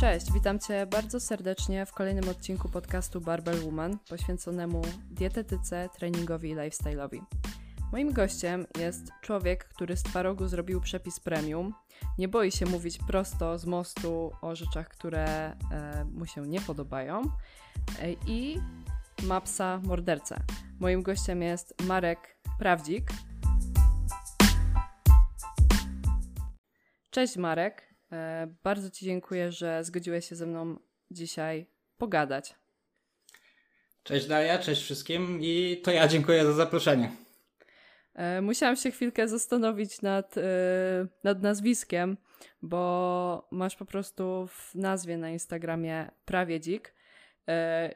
Cześć, witam Cię bardzo serdecznie w kolejnym odcinku podcastu Barbell Woman poświęconemu dietetyce, treningowi i lifestyle'owi. Moim gościem jest człowiek, który z twarogu zrobił przepis premium. Nie boi się mówić prosto z mostu o rzeczach, które e, mu się nie podobają. E, I ma psa mordercę. Moim gościem jest Marek Prawdzik. Cześć Marek. E, bardzo Ci dziękuję, że zgodziłeś się ze mną dzisiaj pogadać. Cześć Daria, cześć wszystkim i to ja dziękuję za zaproszenie. E, musiałam się chwilkę zastanowić nad, e, nad nazwiskiem, bo masz po prostu w nazwie na Instagramie prawie dzik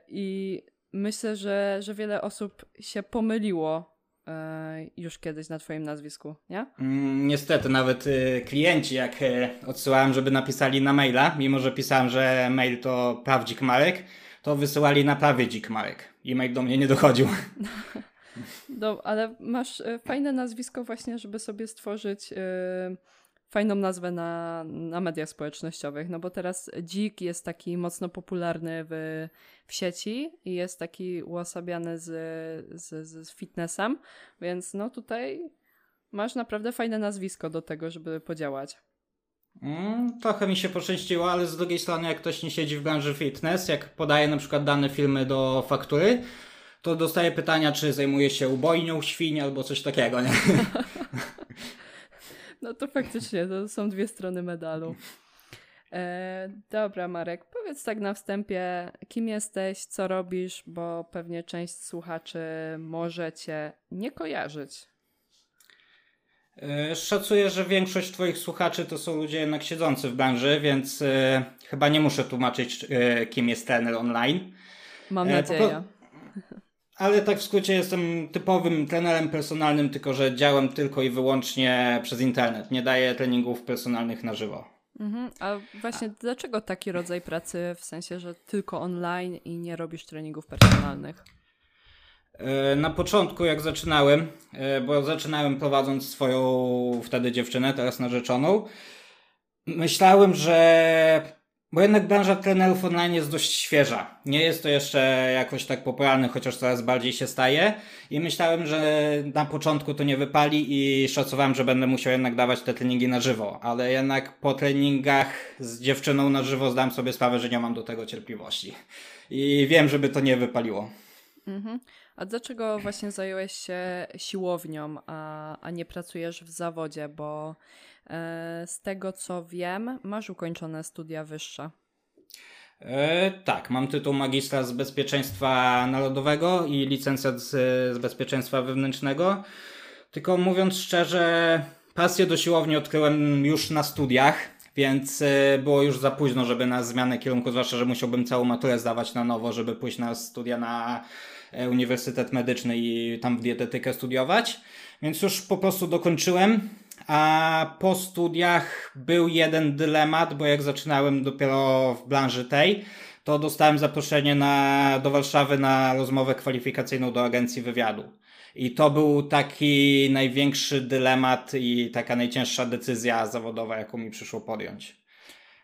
i myślę, że, że wiele osób się pomyliło już kiedyś na Twoim nazwisku, nie? Mm, niestety, nawet y, klienci, jak y, odsyłałem, żeby napisali na maila, mimo że pisałem, że mail to prawdzik Marek, to wysyłali na prawie dzik Marek. I mail do mnie nie dochodził. No, ale masz y, fajne nazwisko właśnie, żeby sobie stworzyć fajną nazwę na, na mediach społecznościowych, no bo teraz dzik jest taki mocno popularny w, w sieci i jest taki uosabiany z, z, z fitnessem, więc no tutaj masz naprawdę fajne nazwisko do tego, żeby podziałać. Mm, trochę mi się poszczęściło, ale z drugiej strony, jak ktoś nie siedzi w branży fitness, jak podaje na przykład dane filmy do faktury, to dostaje pytania, czy zajmuje się ubojnią świń albo coś takiego, nie? No to faktycznie, to są dwie strony medalu. E, dobra, Marek, powiedz tak na wstępie, kim jesteś, co robisz, bo pewnie część słuchaczy może cię nie kojarzyć. E, szacuję, że większość Twoich słuchaczy to są ludzie jednak siedzący w branży, więc e, chyba nie muszę tłumaczyć, e, kim jest trener online. Mam nadzieję. Ale tak w skrócie jestem typowym trenerem personalnym, tylko że działam tylko i wyłącznie przez internet. Nie daję treningów personalnych na żywo. Mhm. A właśnie A. dlaczego taki rodzaj pracy, w sensie, że tylko online i nie robisz treningów personalnych? E, na początku, jak zaczynałem, e, bo zaczynałem prowadząc swoją wtedy dziewczynę, teraz narzeczoną, myślałem, że bo jednak branża trenerów online jest dość świeża. Nie jest to jeszcze jakoś tak popularne, chociaż coraz bardziej się staje. I myślałem, że na początku to nie wypali i szacowałem, że będę musiał jednak dawać te treningi na żywo. Ale jednak po treningach z dziewczyną na żywo zdałem sobie sprawę, że nie mam do tego cierpliwości. I wiem, żeby to nie wypaliło. Mhm. A dlaczego właśnie zająłeś się siłownią, a, a nie pracujesz w zawodzie? Bo z tego co wiem, masz ukończone studia wyższe. E, tak, mam tytuł magistra z bezpieczeństwa narodowego i licencjat z, z bezpieczeństwa wewnętrznego. Tylko mówiąc szczerze, pasję do siłowni odkryłem już na studiach, więc e, było już za późno, żeby na zmianę kierunku, zwłaszcza, że musiałbym całą maturę zdawać na nowo, żeby pójść na studia na e, Uniwersytet Medyczny i tam w dietetykę studiować. Więc już po prostu dokończyłem a po studiach był jeden dylemat, bo jak zaczynałem dopiero w branży tej, to dostałem zaproszenie na, do Warszawy na rozmowę kwalifikacyjną do agencji wywiadu. I to był taki największy dylemat i taka najcięższa decyzja zawodowa, jaką mi przyszło podjąć.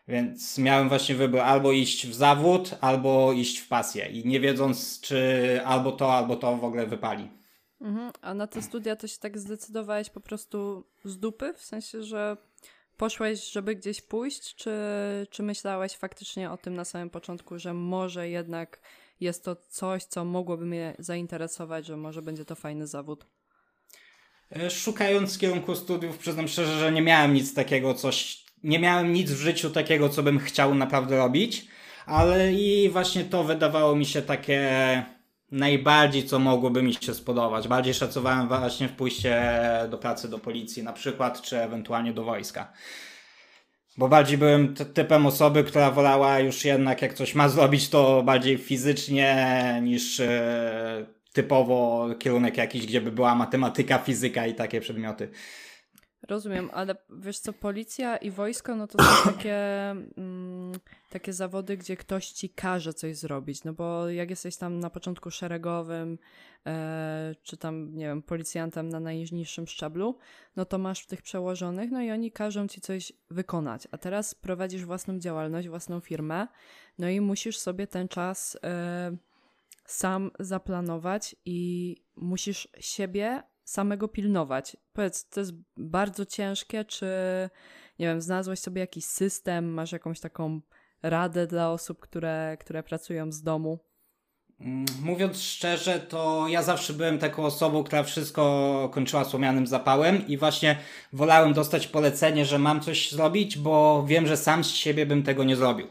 Więc miałem właśnie wybór albo iść w zawód, albo iść w pasję. I nie wiedząc, czy albo to, albo to w ogóle wypali. Mhm. A na te studia to się tak zdecydowałeś po prostu z dupy? W sensie, że poszłeś, żeby gdzieś pójść, czy, czy myślałeś faktycznie o tym na samym początku, że może jednak jest to coś, co mogłoby mnie zainteresować, że może będzie to fajny zawód? E, szukając kierunku studiów, przyznam szczerze, że nie miałem nic takiego, coś, nie miałem nic w życiu takiego, co bym chciał naprawdę robić, ale i właśnie to wydawało mi się takie najbardziej, co mogłoby mi się spodobać. Bardziej szacowałem właśnie w pójście do pracy do policji na przykład, czy ewentualnie do wojska. Bo bardziej byłem typem osoby, która wolała już jednak jak coś ma zrobić, to bardziej fizycznie niż e, typowo kierunek jakiś, gdzie by była matematyka, fizyka i takie przedmioty. Rozumiem, ale wiesz co, policja i wojsko, no to są takie... Mm takie zawody, gdzie ktoś ci każe coś zrobić. No bo jak jesteś tam na początku szeregowym, e, czy tam, nie wiem, policjantem na najniższym szczeblu, no to masz tych przełożonych, no i oni każą ci coś wykonać. A teraz prowadzisz własną działalność, własną firmę, no i musisz sobie ten czas e, sam zaplanować i musisz siebie samego pilnować. Powiedz, to jest bardzo ciężkie, czy nie wiem, znalazłeś sobie jakiś system, masz jakąś taką radę dla osób, które, które pracują z domu? Mm, mówiąc szczerze, to ja zawsze byłem taką osobą, która wszystko kończyła słomianym zapałem i właśnie wolałem dostać polecenie, że mam coś zrobić, bo wiem, że sam z siebie bym tego nie zrobił.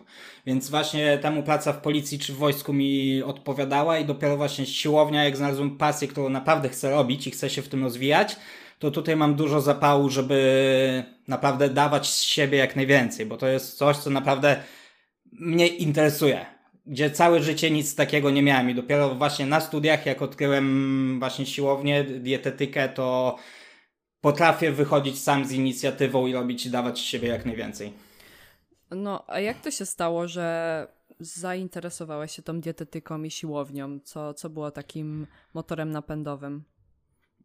Więc właśnie temu praca w policji czy w wojsku mi odpowiadała i dopiero właśnie siłownia, jak znalazłem pasję, którą naprawdę chcę robić i chcę się w tym rozwijać, to tutaj mam dużo zapału, żeby naprawdę dawać z siebie jak najwięcej, bo to jest coś, co naprawdę mnie interesuje. Gdzie całe życie nic takiego nie miałem i dopiero właśnie na studiach, jak odkryłem właśnie siłownię, dietetykę, to potrafię wychodzić sam z inicjatywą i robić i dawać z siebie jak najwięcej. No, a jak to się stało, że zainteresowałeś się tą dietetyką i siłownią? Co, co było takim motorem napędowym?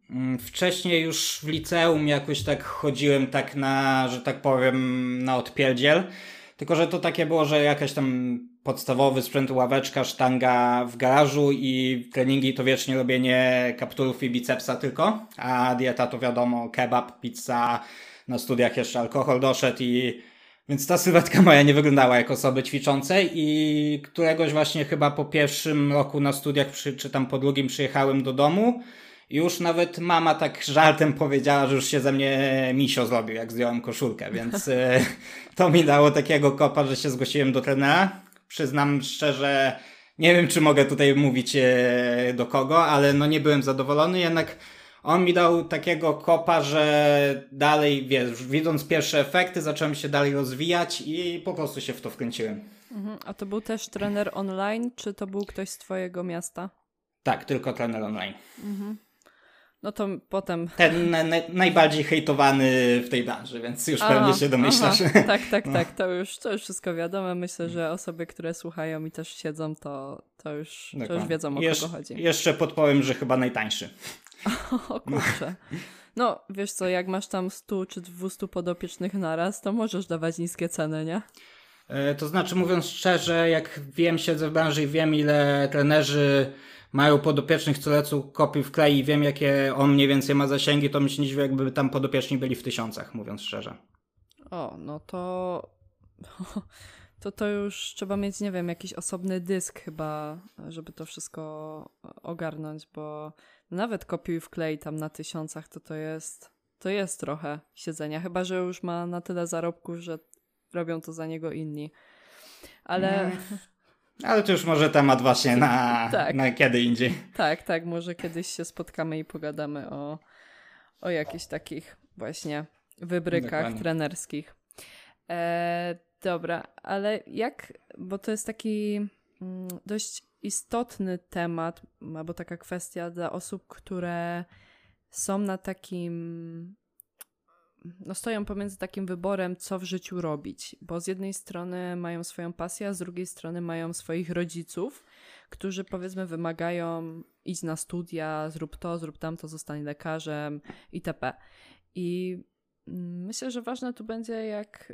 Mm, wcześniej już w liceum jakoś tak chodziłem tak na, że tak powiem, na odpierdziel. Tylko, że to takie było, że jakaś tam podstawowy sprzęt, ławeczka, sztanga w garażu i treningi to wiecznie robienie kapturów i bicepsa tylko, a dieta to wiadomo kebab, pizza, na studiach jeszcze alkohol doszedł i więc ta sylwetka moja nie wyglądała jak osoby ćwiczącej i któregoś właśnie chyba po pierwszym roku na studiach, przy, czy tam po drugim przyjechałem do domu już nawet mama tak żartem powiedziała, że już się ze mnie misio zrobił, jak zdjąłem koszulkę, więc e, to mi dało takiego kopa, że się zgłosiłem do trenera. Przyznam szczerze, nie wiem czy mogę tutaj mówić e, do kogo, ale no nie byłem zadowolony, jednak on mi dał takiego kopa, że dalej, wiesz, widząc pierwsze efekty, zacząłem się dalej rozwijać i po prostu się w to wkręciłem. Mhm. A to był też trener online, czy to był ktoś z twojego miasta? Tak, tylko trener online. Mhm. No to potem. Ten na, na, najbardziej hejtowany w tej branży, więc już aha, pewnie się domyślasz. Aha. Tak, tak, no. tak. To już, to już wszystko wiadomo. Myślę, że osoby, które słuchają i też siedzą, to, to, już, to już wiedzą o Jesz, kogo chodzi. Jeszcze podpowiem, że chyba najtańszy. O kurczę. No, wiesz co, jak masz tam 100 czy 200 podopiecznych naraz, to możesz dawać niskie ceny, nie? E, to znaczy, mówiąc szczerze, jak wiem, siedzę w branży i wiem, ile trenerzy mają podopiecznych, co lecą kopiuj w klej i wiem, jakie on mniej więcej ma zasięgi, to myślę, że jakby tam podopieczni byli w tysiącach, mówiąc szczerze. O, no to... To to już trzeba mieć, nie wiem, jakiś osobny dysk chyba, żeby to wszystko ogarnąć, bo nawet kopiuj w klej tam na tysiącach, to to jest, to jest trochę siedzenia. Chyba, że już ma na tyle zarobków, że robią to za niego inni. Ale... Mm. Ale to już może temat właśnie na, tak. na kiedy indziej. Tak, tak, może kiedyś się spotkamy i pogadamy o, o jakichś takich właśnie wybrykach Dokładnie. trenerskich. E, dobra, ale jak, bo to jest taki mm, dość istotny temat, albo taka kwestia dla osób, które są na takim. No stoją pomiędzy takim wyborem, co w życiu robić, bo z jednej strony mają swoją pasję, a z drugiej strony mają swoich rodziców, którzy powiedzmy wymagają idź na studia, zrób to, zrób tamto, zostań lekarzem itp. I myślę, że ważne tu będzie jak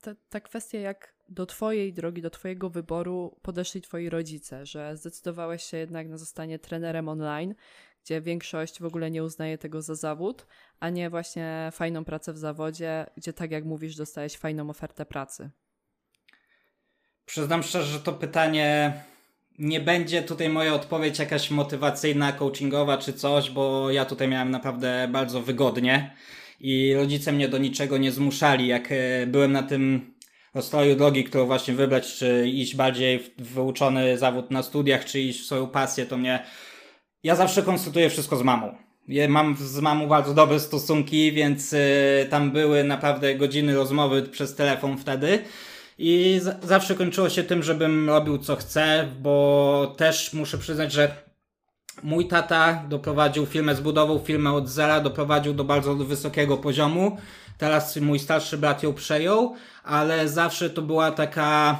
ta, ta kwestia, jak do Twojej drogi, do Twojego wyboru podeszli Twoi rodzice, że zdecydowałeś się jednak na zostanie trenerem online, gdzie większość w ogóle nie uznaje tego za zawód, a nie właśnie fajną pracę w zawodzie, gdzie tak jak mówisz, dostałeś fajną ofertę pracy. Przyznam szczerze, że to pytanie nie będzie tutaj moja odpowiedź jakaś motywacyjna, coachingowa czy coś, bo ja tutaj miałem naprawdę bardzo wygodnie i rodzice mnie do niczego nie zmuszali. Jak e, byłem na tym rozstroju drogi, którą właśnie wybrać, czy iść bardziej w wyuczony zawód na studiach, czy iść w swoją pasję, to mnie... Ja zawsze konsultuję wszystko z mamą. Mam z mamą bardzo dobre stosunki, więc y, tam były naprawdę godziny rozmowy przez telefon wtedy. I zawsze kończyło się tym, żebym robił co chcę, bo też muszę przyznać, że mój tata doprowadził firmę, zbudował firmę od zera, doprowadził do bardzo wysokiego poziomu. Teraz mój starszy brat ją przejął, ale zawsze to była taka,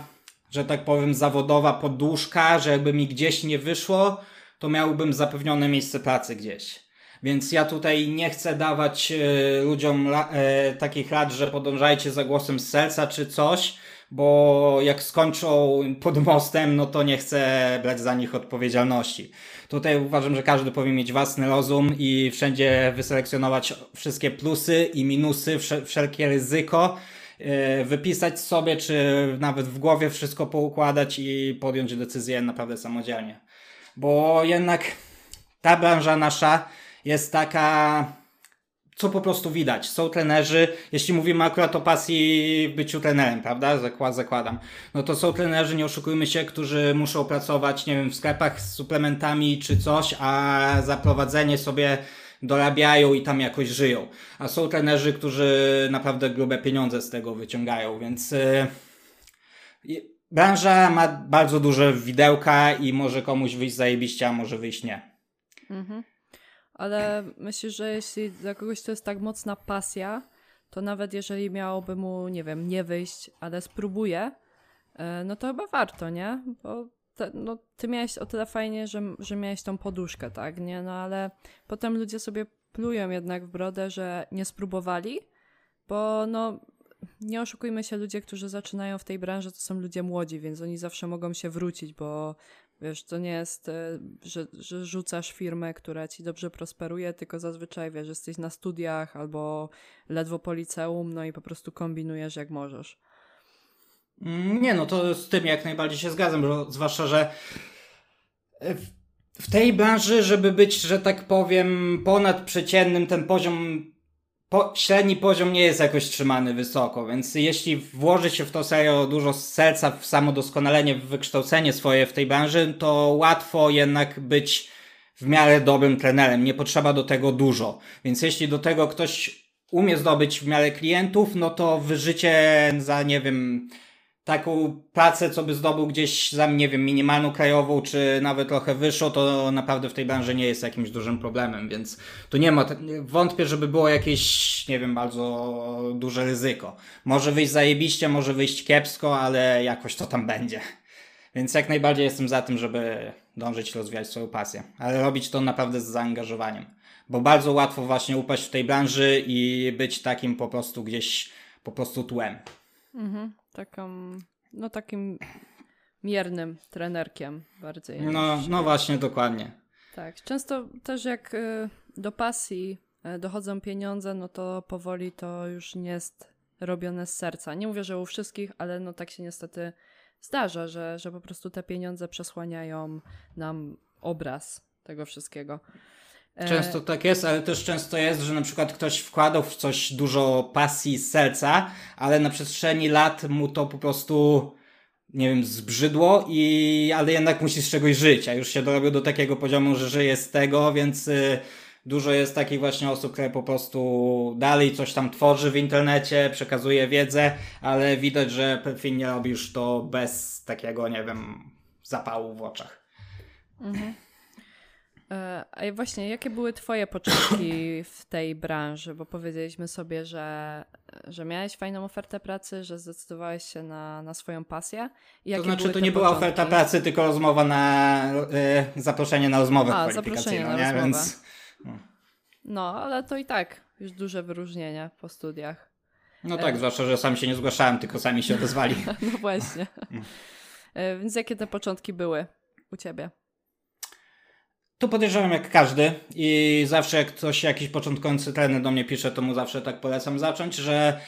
że tak powiem, zawodowa poduszka, że jakby mi gdzieś nie wyszło, to miałbym zapewnione miejsce pracy gdzieś. Więc ja tutaj nie chcę dawać e, ludziom e, takich rad, że podążajcie za głosem z serca czy coś, bo jak skończą pod mostem, no to nie chcę brać za nich odpowiedzialności. Tutaj uważam, że każdy powinien mieć własny rozum i wszędzie wyselekcjonować wszystkie plusy i minusy, wszelkie ryzyko, e, wypisać sobie, czy nawet w głowie wszystko poukładać i podjąć decyzję naprawdę samodzielnie. Bo jednak ta branża nasza jest taka co po prostu widać. Są trenerzy, jeśli mówimy akurat o pasji byciu trenerem, prawda? Zakład, zakładam. No to są trenerzy, nie oszukujmy się, którzy muszą pracować, nie wiem, w sklepach z suplementami czy coś, a za prowadzenie sobie dorabiają i tam jakoś żyją. A są trenerzy, którzy naprawdę grube pieniądze z tego wyciągają, więc yy, branża ma bardzo duże widełka i może komuś wyjść zajebiście, a może wyjść nie. Mhm ale myślę, że jeśli dla kogoś to jest tak mocna pasja, to nawet jeżeli miałoby mu, nie wiem, nie wyjść, ale spróbuje, e, no to chyba warto, nie? Bo te, no, ty miałeś o tyle fajnie, że, że miałeś tą poduszkę, tak, nie? No ale potem ludzie sobie plują jednak w brodę, że nie spróbowali, bo no nie oszukujmy się, ludzie, którzy zaczynają w tej branży, to są ludzie młodzi, więc oni zawsze mogą się wrócić, bo Wiesz, to nie jest, e, że, że rzucasz firmę, która ci dobrze prosperuje, tylko zazwyczaj, wiesz, jesteś na studiach albo ledwo po liceum, no i po prostu kombinujesz jak możesz. Mm, nie, no to z tym jak najbardziej się zgadzam, zwłaszcza, że w, w tej branży, żeby być, że tak powiem, ponad przeciętnym, ten poziom po, średni poziom nie jest jakoś trzymany wysoko, więc jeśli włoży się w to serio dużo serca w samodoskonalenie, w wykształcenie swoje w tej branży, to łatwo jednak być w miarę dobrym trenerem. Nie potrzeba do tego dużo. Więc jeśli do tego ktoś umie zdobyć w miarę klientów, no to wyżycie za, nie wiem, taką pracę, co by zdobył gdzieś za, nie wiem, minimalną krajową, czy nawet trochę wyższą, to naprawdę w tej branży nie jest jakimś dużym problemem, więc tu nie ma, wątpię, żeby było jakieś, nie wiem, bardzo duże ryzyko. Może wyjść zajebiście, może wyjść kiepsko, ale jakoś to tam będzie. Więc jak najbardziej jestem za tym, żeby dążyć rozwijać swoją pasję, ale robić to naprawdę z zaangażowaniem, bo bardzo łatwo właśnie upaść w tej branży i być takim po prostu gdzieś, po prostu tłem. Mhm taką, no takim miernym trenerkiem bardziej. No, no właśnie, dokładnie. Tak, często też jak y, do pasji y, dochodzą pieniądze, no to powoli to już nie jest robione z serca. Nie mówię, że u wszystkich, ale no tak się niestety zdarza, że, że po prostu te pieniądze przesłaniają nam obraz tego wszystkiego. E, często tak jest, ale też często jest, że na przykład ktoś wkładał w coś dużo pasji z serca, ale na przestrzeni lat mu to po prostu, nie wiem, zbrzydło i, ale jednak musi z czegoś żyć, a już się dorobił do takiego poziomu, że żyje z tego, więc y, dużo jest takich właśnie osób, które po prostu dalej coś tam tworzy w internecie, przekazuje wiedzę, ale widać, że perfidnie robi już to bez takiego, nie wiem, zapału w oczach. Mhm. E, a właśnie, jakie były Twoje początki w tej branży? Bo powiedzieliśmy sobie, że, że miałeś fajną ofertę pracy, że zdecydowałeś się na, na swoją pasję. to znaczy, to nie była początki? oferta pracy, tylko rozmowa na e, zaproszenie na rozmowę a, zaproszenie na nie? rozmowę. Więc... No. no, ale to i tak już duże wyróżnienie po studiach. No tak, e... zwłaszcza, że sam się nie zgłaszałem, tylko sami się odezwali. no właśnie. E, więc jakie te początki były u Ciebie? Podejrzewam jak każdy i zawsze jak ktoś, jakiś początkujący trener do mnie pisze, to mu zawsze tak polecam zacząć, że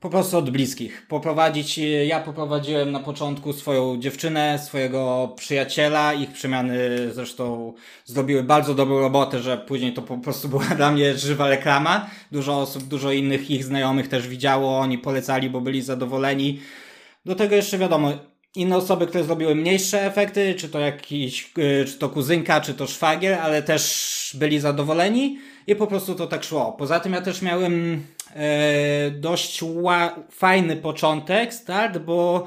po prostu od bliskich. Poprowadzić, ja poprowadziłem na początku swoją dziewczynę, swojego przyjaciela, ich przemiany zresztą zrobiły bardzo dobrą robotę, że później to po prostu była dla mnie żywa reklama. Dużo osób, dużo innych ich znajomych też widziało, oni polecali, bo byli zadowoleni. Do tego jeszcze wiadomo, inne osoby, które zrobiły mniejsze efekty, czy to jakiś, y, czy to kuzynka, czy to szwagier, ale też byli zadowoleni i po prostu to tak szło. Poza tym ja też miałem e, dość fajny początek, start, bo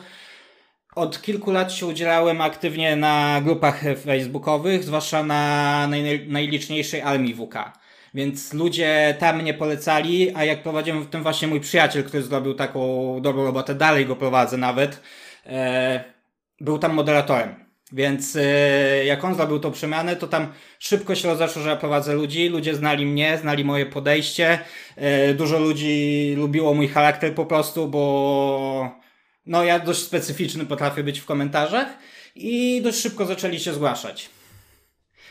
od kilku lat się udzielałem aktywnie na grupach facebookowych, zwłaszcza na naj, najliczniejszej armii WK. Więc ludzie tam mnie polecali, a jak prowadziłem w tym właśnie mój przyjaciel, który zrobił taką dobrą robotę, dalej go prowadzę nawet, był tam moderatorem. Więc e, jak on zrobił tą przemianę, to tam szybko się rozeszło, że ja prowadzę ludzi. Ludzie znali mnie, znali moje podejście. E, dużo ludzi lubiło mój charakter po prostu, bo no ja dość specyficzny potrafię być w komentarzach i dość szybko zaczęli się zgłaszać.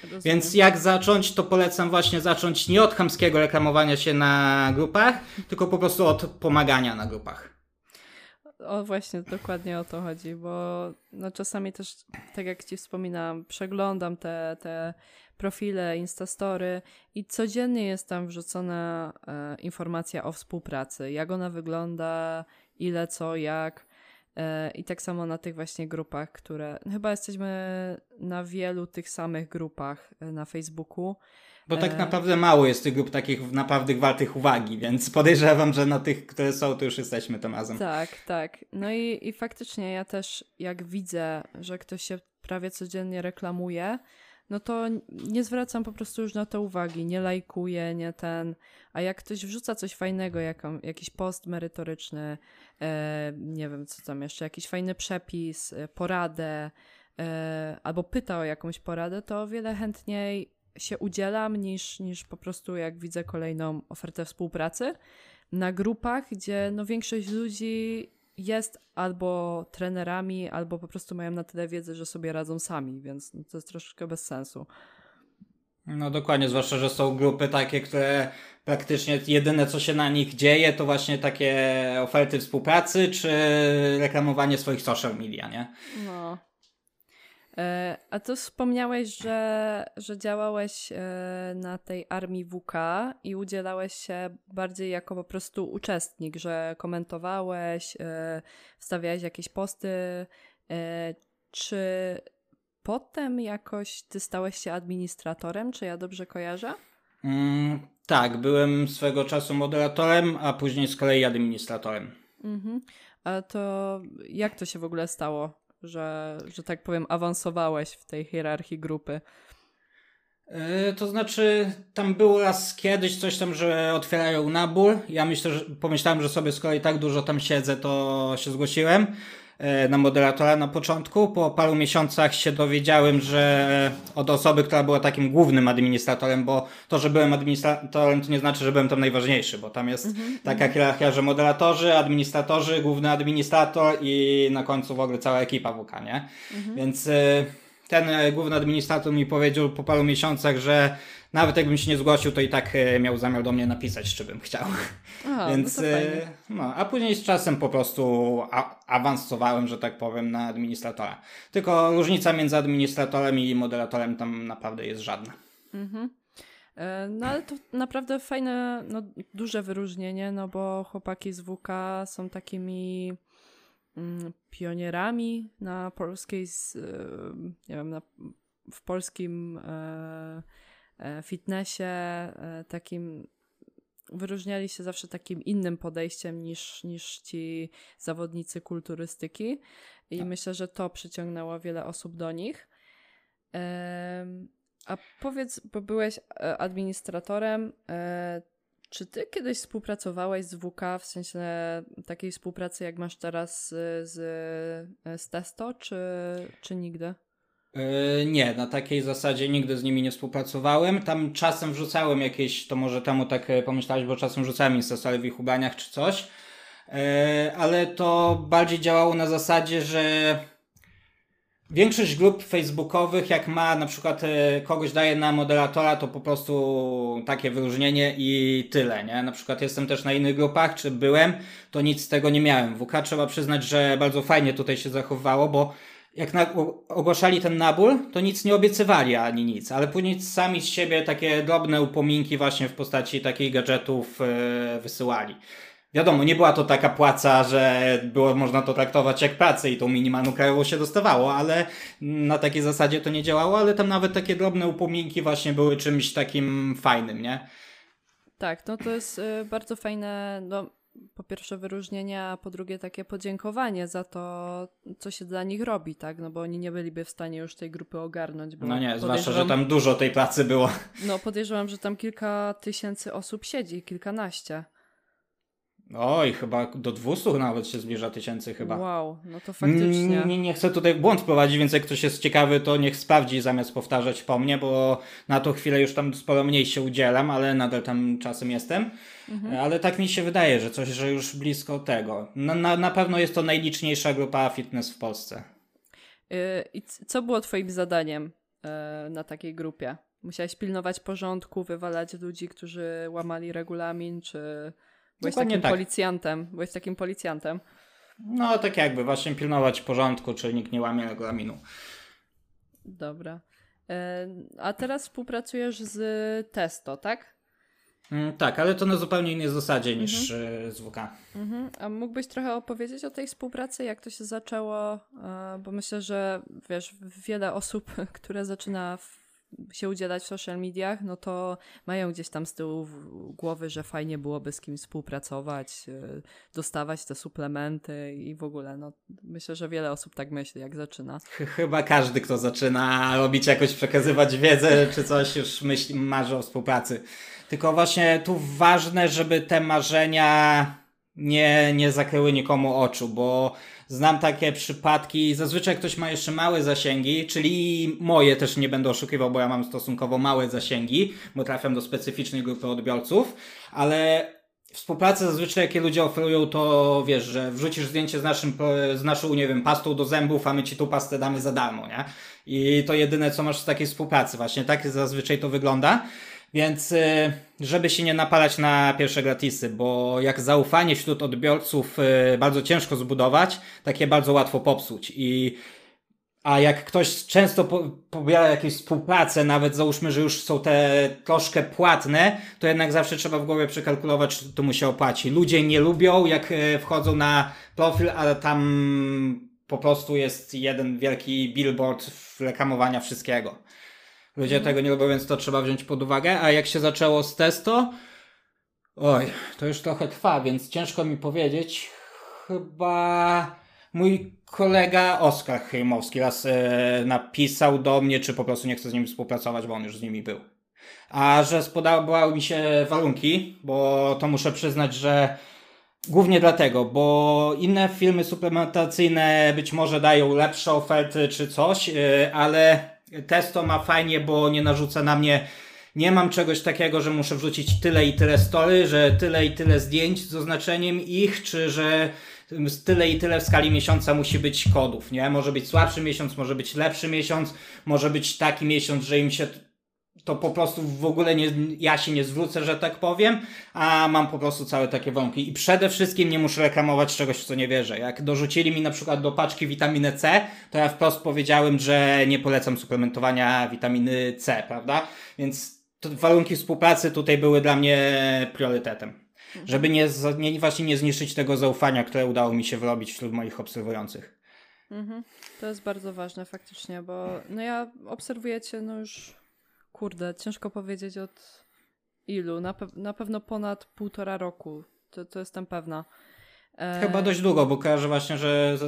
Rozumiem. Więc jak zacząć, to polecam właśnie zacząć nie od chamskiego reklamowania się na grupach, tylko po prostu od pomagania na grupach. O właśnie, dokładnie o to chodzi, bo no czasami też, tak jak ci wspominałam, przeglądam te, te profile, instastory i codziennie jest tam wrzucona e, informacja o współpracy, jak ona wygląda, ile, co, jak. E, I tak samo na tych właśnie grupach, które chyba jesteśmy na wielu tych samych grupach e, na Facebooku. Bo tak e, naprawdę mało jest tych grup takich naprawdę wartych uwagi, więc podejrzewam, że na tych, które są, to już jesteśmy tym razem. Tak, tak. No i, i faktycznie ja też jak widzę, że ktoś się prawie codziennie reklamuje, no to nie zwracam po prostu już na to uwagi, nie lajkuję, nie ten. A jak ktoś wrzuca coś fajnego, jaką, jakiś post merytoryczny, e, nie wiem co tam jeszcze, jakiś fajny przepis, e, poradę, e, albo pyta o jakąś poradę, to o wiele chętniej się udzielam niż, niż po prostu jak widzę kolejną ofertę współpracy na grupach, gdzie no większość ludzi jest albo trenerami, albo po prostu mają na tyle wiedzy, że sobie radzą sami, więc no to jest troszeczkę bez sensu. No dokładnie, zwłaszcza, że są grupy takie, które praktycznie jedyne co się na nich dzieje to właśnie takie oferty współpracy czy reklamowanie swoich social media, nie? No. E, a to wspomniałeś, że, że działałeś e, na tej armii WK i udzielałeś się bardziej jako po prostu uczestnik, że komentowałeś, e, wstawiałeś jakieś posty. Czy potem jakoś ty stałeś się administratorem? Czy ja dobrze kojarzę? Mm, tak, byłem swego czasu moderatorem, a później z kolei administratorem. Mhm. A to jak to się w ogóle stało? Że, że tak powiem, awansowałeś w tej hierarchii grupy? Yy, to znaczy, tam było raz kiedyś coś tam, że otwierają nabór. Ja myślę, że pomyślałem, że sobie skoro i tak dużo tam siedzę, to się zgłosiłem. E, na moderatora na początku. Po paru miesiącach się dowiedziałem, że od osoby, która była takim głównym administratorem, bo to, że byłem administratorem, to nie znaczy, że byłem tam najważniejszy, bo tam jest -hmm, taka hierarchia, że moderatorzy, administratorzy, główny administrator i na końcu w ogóle cała ekipa WK, nie? -hmm. Więc e, ten e, główny administrator mi powiedział po paru miesiącach, że nawet jakbym się nie zgłosił, to i tak e, miał zamiar do mnie napisać, czy bym chciał. Aha, Więc, no, no, a później z czasem po prostu awansowałem, że tak powiem, na administratora. Tylko różnica między administratorem i moderatorem tam naprawdę jest żadna. Mhm. E, no ale to naprawdę fajne, no, duże wyróżnienie, no bo chłopaki z WK są takimi mm, pionierami na polskiej, nie wiem, na, w polskim E, fitnessie, e, takim wyróżniali się zawsze takim innym podejściem niż, niż ci zawodnicy kulturystyki i tak. myślę, że to przyciągnęło wiele osób do nich. A powiedz, bo byłeś e, administratorem, czy ty kiedyś współpracowałeś z WK w sensie takiej współpracy, jak masz teraz z, z Testo, czy, czy nigdy? Yy, nie, na takiej zasadzie nigdy z nimi nie współpracowałem. Tam czasem wrzucałem jakieś, to może temu tak e, pomyślałeś, bo czasem wrzucałem instastory w ich ubraniach czy coś. Yy, ale to bardziej działało na zasadzie, że większość grup facebookowych, jak ma na przykład e, kogoś daje na moderatora, to po prostu takie wyróżnienie i tyle, nie? Na przykład jestem też na innych grupach, czy byłem, to nic z tego nie miałem. WK trzeba przyznać, że bardzo fajnie tutaj się zachowywało, bo jak na, ogłaszali ten nabór, to nic nie obiecywali ani nic, ale później sami z siebie takie drobne upominki właśnie w postaci takich gadżetów yy, wysyłali. Wiadomo, nie była to taka płaca, że było można to traktować jak pracę i tą minimalną krajową się dostawało, ale na takiej zasadzie to nie działało, ale tam nawet takie drobne upominki właśnie były czymś takim fajnym, nie? Tak, no to jest y, bardzo fajne, no po pierwsze wyróżnienie, a po drugie takie podziękowanie za to, co się dla nich robi, tak? No bo oni nie byliby w stanie już tej grupy ogarnąć. no nie, zwłaszcza, że tam dużo tej pracy było. No podejrzewam, że tam kilka tysięcy osób siedzi, kilkanaście. Oj, chyba do 200 nawet się zbliża tysięcy chyba. Wow, no to faktycznie. Nie, nie chcę tutaj błąd wprowadzić, więc jak ktoś jest ciekawy, to niech sprawdzi zamiast powtarzać po mnie, bo na tą chwilę już tam sporo mniej się udzielam, ale nadal tam czasem jestem. Mhm. Ale tak mi się wydaje, że coś, że już blisko tego. Na, na, na pewno jest to najliczniejsza grupa fitness w Polsce. Yy, I co było twoim zadaniem yy, na takiej grupie? Musiałeś pilnować porządku, wywalać ludzi, którzy łamali regulamin, czy Byłeś Dokładnie takim tak. policjantem. Byłeś takim policjantem. No, tak jakby, właśnie pilnować porządku, czy nikt nie łamie regulaminu. Dobra. E, a teraz współpracujesz z Testo, tak? Mm, tak, ale to na zupełnie innej zasadzie niż mhm. Z WK. Mhm. A mógłbyś trochę opowiedzieć o tej współpracy, jak to się zaczęło? E, bo myślę, że wiesz, wiele osób, które zaczyna w się udzielać w social mediach, no to mają gdzieś tam z tyłu głowy, że fajnie byłoby z kimś współpracować, e, dostawać te suplementy i w ogóle. No, myślę, że wiele osób tak myśli, jak zaczyna. Chyba każdy, kto zaczyna robić jakoś, przekazywać wiedzę czy coś, już myśli, marzy o współpracy. Tylko właśnie tu ważne, żeby te marzenia nie, nie zakryły nikomu oczu, bo Znam takie przypadki, zazwyczaj ktoś ma jeszcze małe zasięgi, czyli moje też nie będę oszukiwał, bo ja mam stosunkowo małe zasięgi, bo trafiam do specyficznej grupy odbiorców, ale współpracę zazwyczaj jakie ludzie oferują to wiesz, że wrzucisz zdjęcie z, naszym, z naszą, nie wiem, pastą do zębów, a my ci tu pastę damy za darmo, nie? I to jedyne co masz z takiej współpracy, właśnie tak zazwyczaj to wygląda. Więc y, żeby się nie napalać na pierwsze gratisy, bo jak zaufanie wśród odbiorców y, bardzo ciężko zbudować, takie bardzo łatwo popsuć. I a jak ktoś często pobiera jakieś współpracę, nawet załóżmy, że już są te troszkę płatne, to jednak zawsze trzeba w głowie przekalkulować, czy to mu się opłaci. Ludzie nie lubią, jak y, wchodzą na profil, ale tam po prostu jest jeden wielki billboard reklamowania wszystkiego. Ludzie tego nie lubią, więc to trzeba wziąć pod uwagę. A jak się zaczęło z testo? Oj, to już trochę trwa, więc ciężko mi powiedzieć. Chyba mój kolega Oskar Chejmowski raz e, napisał do mnie, czy po prostu nie chce z nimi współpracować, bo on już z nimi był. A że spodobały mi się warunki, bo to muszę przyznać, że Głównie dlatego, bo inne filmy suplementacyjne być może dają lepsze oferty czy coś, e, ale Testo ma fajnie, bo nie narzuca na mnie nie mam czegoś takiego, że muszę wrzucić tyle i tyle story, że tyle i tyle zdjęć z oznaczeniem ich, czy że tyle i tyle w skali miesiąca musi być kodów, nie? Może być słabszy miesiąc, może być lepszy miesiąc, może być taki miesiąc, że im się to po prostu w ogóle nie, ja się nie zwrócę, że tak powiem, a mam po prostu całe takie wątki. I przede wszystkim nie muszę reklamować czegoś, w co nie wierzę. Jak dorzucili mi na przykład do paczki witaminę C, to ja wprost powiedziałem, że nie polecam suplementowania witaminy C, prawda? Więc warunki współpracy tutaj były dla mnie priorytetem. Żeby nie, nie, właśnie nie zniszczyć tego zaufania, które udało mi się wyrobić wśród moich obserwujących. Mhm. To jest bardzo ważne faktycznie, bo no ja obserwuję cię no już Kurde, ciężko powiedzieć od ilu. Na, pe na pewno ponad półtora roku. To, to jestem pewna. E... Chyba dość długo, bo kojarzę właśnie, że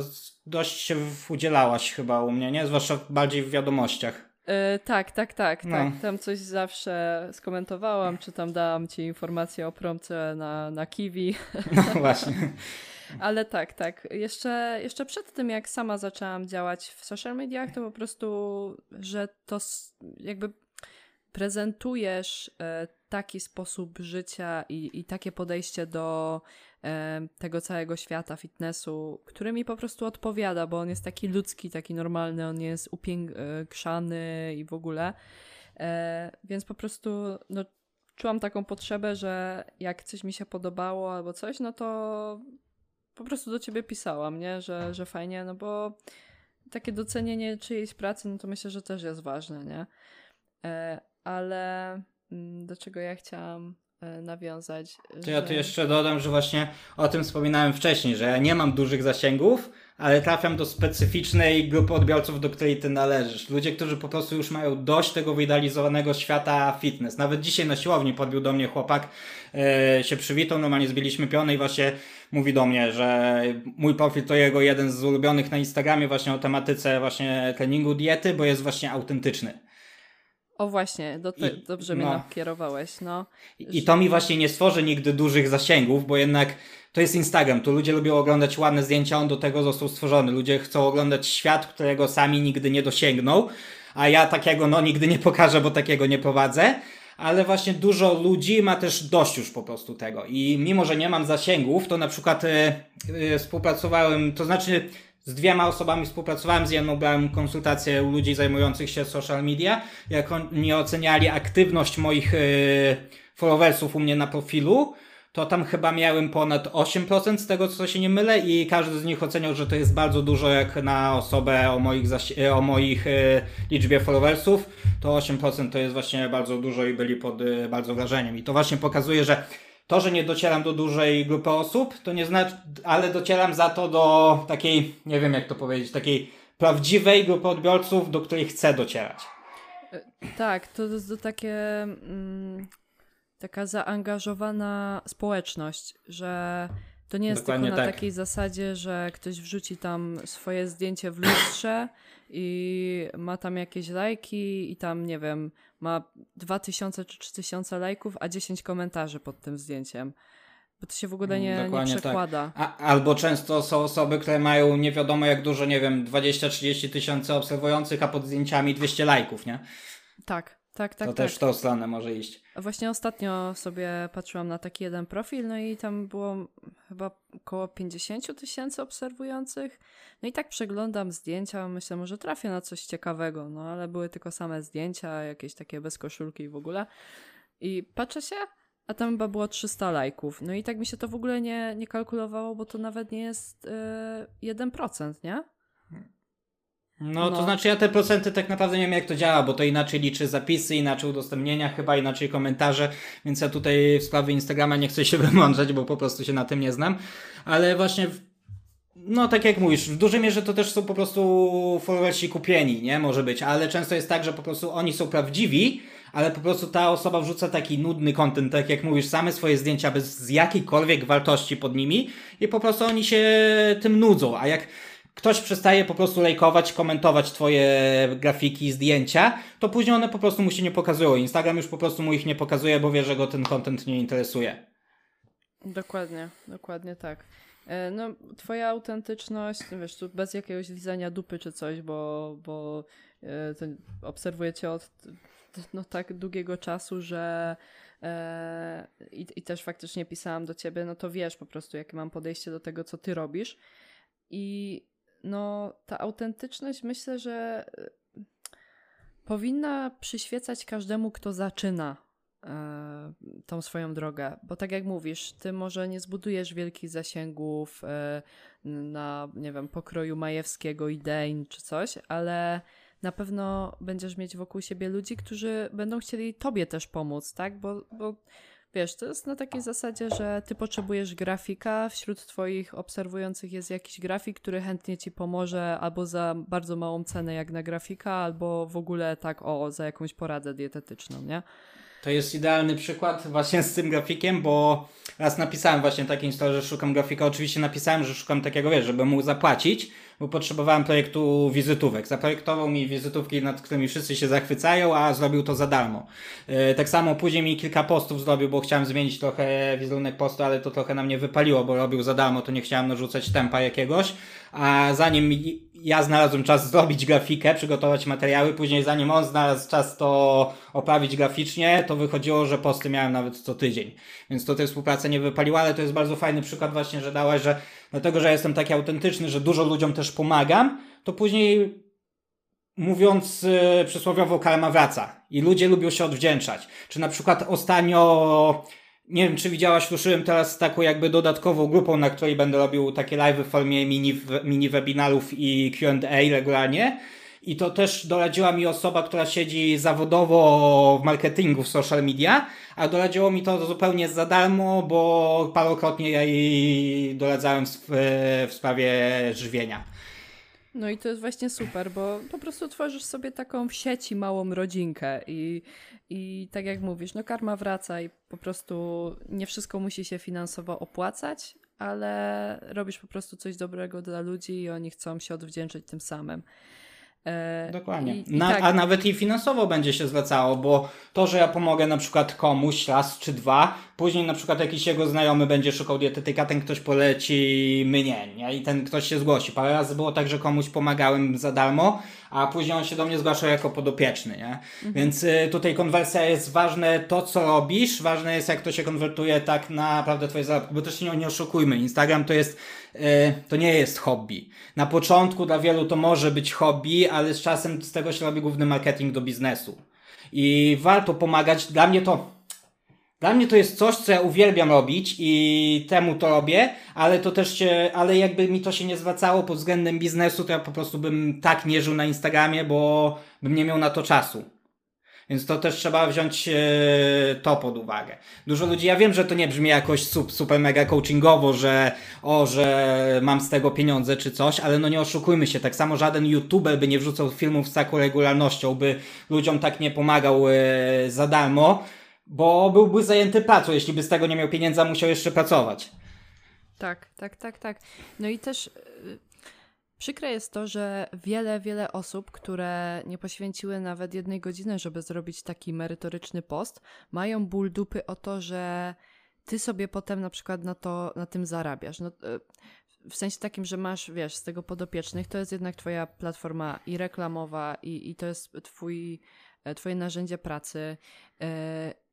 dość się udzielałaś chyba u mnie, nie? Zwłaszcza bardziej w wiadomościach. E, tak, tak, tak, no. tak. Tam coś zawsze skomentowałam, czy tam dałam ci informację o promce na, na Kiwi. No właśnie. Ale tak, tak. Jeszcze, jeszcze przed tym, jak sama zaczęłam działać w social mediach, to po prostu, że to jakby prezentujesz e, taki sposób życia i, i takie podejście do e, tego całego świata fitnessu, który mi po prostu odpowiada, bo on jest taki ludzki, taki normalny, on jest upiększany i w ogóle. E, więc po prostu no, czułam taką potrzebę, że jak coś mi się podobało albo coś, no to po prostu do ciebie pisałam, nie? Że, że fajnie, no bo takie docenienie czyjejś pracy, no to myślę, że też jest ważne, nie? Ale mm, do czego ja chciałam e, nawiązać. To że... ja tu jeszcze dodam, że właśnie o tym wspominałem wcześniej, że ja nie mam dużych zasięgów, ale trafiam do specyficznej grupy odbiorców, do której ty należysz. Ludzie, którzy po prostu już mają dość tego wyidealizowanego świata fitness. Nawet dzisiaj na siłowni podbił do mnie chłopak, e, się przywitał, normalnie zbiliśmy piony i właśnie mówi do mnie, że mój profil to jego jeden z ulubionych na Instagramie właśnie o tematyce właśnie treningu diety, bo jest właśnie autentyczny. O właśnie, do te, I, dobrze mnie no. nakierowałeś. No. I, I to mi właśnie nie stworzy nigdy dużych zasięgów, bo jednak to jest Instagram. Tu ludzie lubią oglądać ładne zdjęcia, on do tego został stworzony. Ludzie chcą oglądać świat, którego sami nigdy nie dosięgną, a ja takiego no nigdy nie pokażę, bo takiego nie prowadzę. Ale właśnie dużo ludzi ma też dość już po prostu tego. I mimo, że nie mam zasięgów, to na przykład e, e, współpracowałem, to znaczy z dwiema osobami współpracowałem, z jedną brałem konsultacje u ludzi zajmujących się social media, jak oni oceniali aktywność moich yy, followersów u mnie na profilu, to tam chyba miałem ponad 8% z tego, co się nie mylę i każdy z nich oceniał, że to jest bardzo dużo jak na osobę o moich, o moich yy, liczbie followersów, to 8% to jest właśnie bardzo dużo i byli pod bardzo wrażeniem. I to właśnie pokazuje, że to, że nie docieram do dużej grupy osób, to nie znaczy, ale docieram za to do takiej, nie wiem jak to powiedzieć, takiej prawdziwej grupy odbiorców, do której chcę docierać. E, tak, to jest to takie mm, taka zaangażowana społeczność, że to nie jest Dokładnie tylko na tak. takiej zasadzie, że ktoś wrzuci tam swoje zdjęcie w lustrze i ma tam jakieś lajki i tam, nie wiem, ma 2000 czy 3000 lajków, a 10 komentarzy pod tym zdjęciem. Bo to się w ogóle nie, nie tak. przekłada. Tak. A, albo często są osoby, które mają nie wiadomo jak dużo, nie wiem, 20-30 tysięcy obserwujących, a pod zdjęciami 200 lajków, nie? Tak, tak, tak. To tak. też tą stronę może iść. Właśnie ostatnio sobie patrzyłam na taki jeden profil, no i tam było chyba około 50 tysięcy obserwujących. No i tak przeglądam zdjęcia, myślę, może trafię na coś ciekawego, no ale były tylko same zdjęcia, jakieś takie bez koszulki i w ogóle. I patrzę się, a tam chyba było 300 lajków. No i tak mi się to w ogóle nie, nie kalkulowało, bo to nawet nie jest yy, 1%, nie? No, no, to znaczy ja te procenty tak naprawdę nie wiem jak to działa, bo to inaczej liczy zapisy, inaczej udostępnienia, chyba inaczej komentarze, więc ja tutaj w sprawie Instagrama nie chcę się wymądrzeć, bo po prostu się na tym nie znam, ale właśnie no tak jak mówisz, w dużej mierze to też są po prostu followersi kupieni, nie? Może być, ale często jest tak, że po prostu oni są prawdziwi, ale po prostu ta osoba wrzuca taki nudny content, tak jak mówisz, same swoje zdjęcia bez jakiejkolwiek wartości pod nimi i po prostu oni się tym nudzą, a jak ktoś przestaje po prostu lajkować, komentować twoje grafiki, zdjęcia, to później one po prostu mu się nie pokazują. Instagram już po prostu mu ich nie pokazuje, bo wie, że go ten content nie interesuje. Dokładnie, dokładnie tak. E, no, twoja autentyczność, wiesz, tu bez jakiegoś lizania dupy czy coś, bo, bo e, obserwuję cię od no, tak długiego czasu, że e, i, i też faktycznie pisałam do ciebie, no to wiesz po prostu, jakie mam podejście do tego, co ty robisz. I no ta autentyczność myślę, że e, powinna przyświecać każdemu, kto zaczyna e, tą swoją drogę. Bo tak jak mówisz, ty może nie zbudujesz wielkich zasięgów e, na, nie wiem, pokroju Majewskiego, idei czy coś, ale na pewno będziesz mieć wokół siebie ludzi, którzy będą chcieli tobie też pomóc, tak? Bo, bo Wiesz, to jest na takiej zasadzie, że ty potrzebujesz grafika, wśród twoich obserwujących jest jakiś grafik, który chętnie ci pomoże albo za bardzo małą cenę jak na grafika, albo w ogóle tak o, za jakąś poradę dietetyczną, nie? To jest idealny przykład właśnie z tym grafikiem, bo raz napisałem właśnie takim historii, że szukam grafika. Oczywiście napisałem, że szukam takiego, wiesz, żeby mógł zapłacić, bo potrzebowałem projektu wizytówek. Zaprojektował mi wizytówki, nad którymi wszyscy się zachwycają, a zrobił to za darmo. Yy, tak samo później mi kilka postów zrobił, bo chciałem zmienić trochę wizerunek postu, ale to trochę na mnie wypaliło, bo robił za darmo, to nie chciałem narzucać tempa jakiegoś. A zanim ja znalazłem czas zrobić grafikę, przygotować materiały, później zanim on znalazł czas to oprawić graficznie, to wychodziło, że posty miałem nawet co tydzień. Więc to tej współpraca nie wypaliła, ale to jest bardzo fajny przykład właśnie, że dałaś, że dlatego, że jestem taki autentyczny, że dużo ludziom też pomagam, to później mówiąc yy, przysłowiowo karma wraca i ludzie lubią się odwdzięczać. Czy na przykład ostatnio nie wiem, czy widziałaś, ruszyłem teraz taką jakby dodatkową grupą, na której będę robił takie live w formie mini, mini webinarów i Q&A regularnie. I to też doradziła mi osoba, która siedzi zawodowo w marketingu w social media, a doradziło mi to zupełnie za darmo, bo parokrotnie ja jej doradzałem w, w sprawie żywienia. No i to jest właśnie super, bo po prostu tworzysz sobie taką w sieci małą rodzinkę i, i tak jak mówisz, no karma wraca i po prostu nie wszystko musi się finansowo opłacać, ale robisz po prostu coś dobrego dla ludzi i oni chcą się odwdzięczyć tym samym. E, Dokładnie. I, i na, tak. A nawet i finansowo będzie się zwracało, bo to, że ja pomogę na przykład komuś raz czy dwa, później na przykład jakiś jego znajomy będzie szukał dietetyka, ten ktoś poleci mnie, nie? I ten ktoś się zgłosi. Parę razy było tak, że komuś pomagałem za darmo, a później on się do mnie zgłaszał jako podopieczny, nie? Mhm. Więc y, tutaj konwersja jest ważne to, co robisz, ważne jest jak to się konwertuje tak naprawdę twoje zarobki, bo też nie, nie oszukujmy, Instagram to jest, to nie jest hobby. Na początku dla wielu to może być hobby, ale z czasem z tego się robi główny marketing do biznesu. I warto pomagać, dla mnie to dla mnie to jest coś, co ja uwielbiam robić i temu to robię, ale to też się, ale jakby mi to się nie zwracało pod względem biznesu, to ja po prostu bym tak nie żył na Instagramie, bo bym nie miał na to czasu. Więc to też trzeba wziąć e, to pod uwagę. Dużo ludzi, ja wiem, że to nie brzmi jakoś super mega coachingowo, że o, że mam z tego pieniądze czy coś, ale no nie oszukujmy się, tak samo żaden youtuber by nie wrzucał filmów z taką regularnością, by ludziom tak nie pomagał e, za darmo, bo byłby zajęty pracą, jeśli by z tego nie miał pieniędzy, musiał jeszcze pracować. Tak, tak, tak, tak. No i też przykre jest to, że wiele, wiele osób, które nie poświęciły nawet jednej godziny, żeby zrobić taki merytoryczny post, mają ból dupy o to, że ty sobie potem na przykład na to, na tym zarabiasz. No, yy, w sensie takim, że masz, wiesz, z tego podopiecznych, to jest jednak twoja platforma i reklamowa, i, i to jest twój, e, twoje narzędzie pracy. Yy,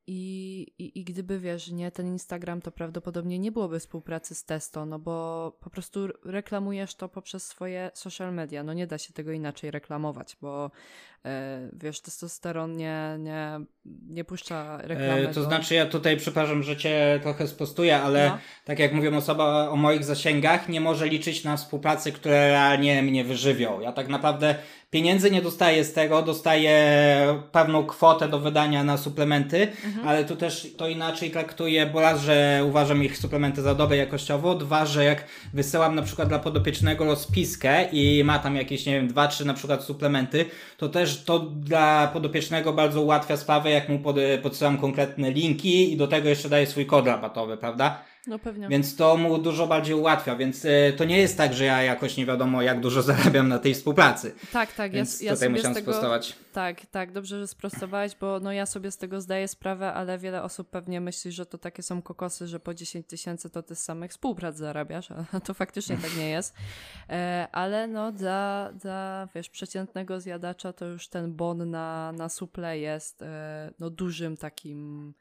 i, i, I gdyby wiesz, nie ten Instagram, to prawdopodobnie nie byłoby współpracy z Testo, no bo po prostu reklamujesz to poprzez swoje social media. No nie da się tego inaczej reklamować, bo wiesz, testosteron nie, nie, nie puszcza reklamy. E, to znaczy, ja tutaj, przepraszam, że cię trochę spostuję, ale no. tak jak mówię, osoba o moich zasięgach nie może liczyć na współpracę, które realnie mnie wyżywią. Ja tak naprawdę pieniędzy nie dostaję z tego, dostaję pewną kwotę do wydania na suplementy, mhm. ale tu też to inaczej traktuję, bo raz, że uważam ich suplementy za dobre jakościowo, dwa, że jak wysyłam na przykład dla podopiecznego rozpiskę i ma tam jakieś, nie wiem, dwa, trzy na przykład suplementy, to też to dla podopiecznego bardzo ułatwia sprawę, jak mu pod, podsyłam konkretne linki i do tego jeszcze daję swój kod rabatowy, prawda? No pewnie. Więc to mu dużo bardziej ułatwia, więc y, to nie jest tak, że ja jakoś nie wiadomo jak dużo zarabiam na tej współpracy. Tak, tak. Więc ja, tutaj ja musiałem tego, sprostować. Tak, tak, dobrze, że sprostowałeś, bo no ja sobie z tego zdaję sprawę, ale wiele osób pewnie myśli, że to takie są kokosy, że po 10 tysięcy to ty z samych współprac zarabiasz, a to faktycznie tak nie jest. E, ale no dla, dla, wiesz, przeciętnego zjadacza to już ten bon na, na suple jest e, no dużym takim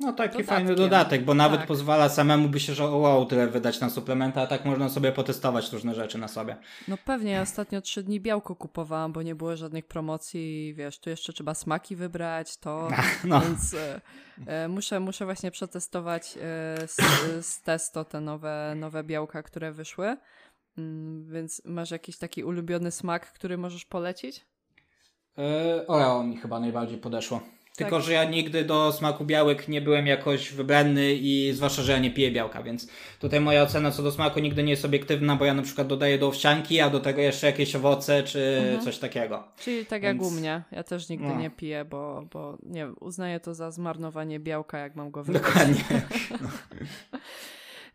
no taki dodatkiem. fajny dodatek, bo nawet tak. pozwala samemu by się, że wow, tyle wydać na suplementy, a tak można sobie potestować różne rzeczy na sobie. No pewnie, ja ostatnio trzy dni białko kupowałam, bo nie było żadnych promocji wiesz, tu jeszcze trzeba smaki wybrać, to, no. więc e, e, muszę, muszę właśnie przetestować e, z, z testo te nowe, nowe białka, które wyszły. Mm, więc masz jakiś taki ulubiony smak, który możesz polecić? Yy, Oreo mi chyba najbardziej podeszło. Tylko, tak. że ja nigdy do smaku białek nie byłem jakoś wybranny i zwłaszcza, że ja nie piję białka, więc tutaj moja ocena co do smaku nigdy nie jest obiektywna, bo ja na przykład dodaję do owsianki, a do tego jeszcze jakieś owoce czy mhm. coś takiego. Czyli tak więc... jak u mnie. Ja też nigdy no. nie piję, bo, bo nie uznaję to za zmarnowanie białka, jak mam go wybrać. Dokładnie.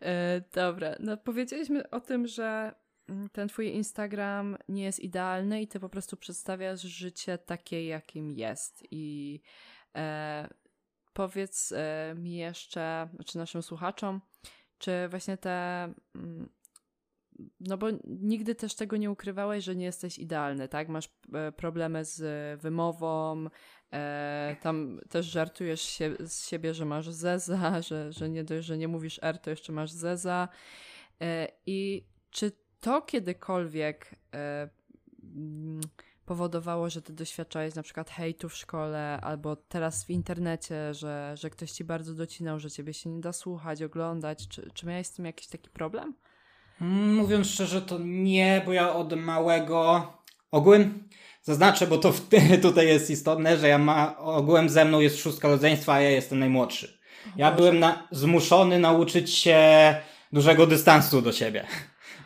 e, dobra, no powiedzieliśmy o tym, że ten twój Instagram nie jest idealny i ty po prostu przedstawiasz życie takie, jakim jest. I E, powiedz e, mi jeszcze, czy naszym słuchaczom, czy właśnie te. Mm, no bo nigdy też tego nie ukrywałeś, że nie jesteś idealny, tak? Masz e, problemy z wymową, e, tam też żartujesz się, z siebie, że masz zeza, że, że nie dość, że nie mówisz R, to jeszcze masz zeza. E, I czy to kiedykolwiek e, mm, powodowało, że ty doświadczałeś na przykład hejtu w szkole, albo teraz w internecie, że, że ktoś ci bardzo docinał, że ciebie się nie da słuchać, oglądać. Czy, czy miałeś z tym jakiś taki problem? Mm, mówiąc szczerze, to nie, bo ja od małego ogółem zaznaczę, bo to w, tutaj jest istotne, że ja ma, ogółem ze mną jest szóstka rodzeństwa, a ja jestem najmłodszy. Ja byłem na, zmuszony nauczyć się dużego dystansu do siebie.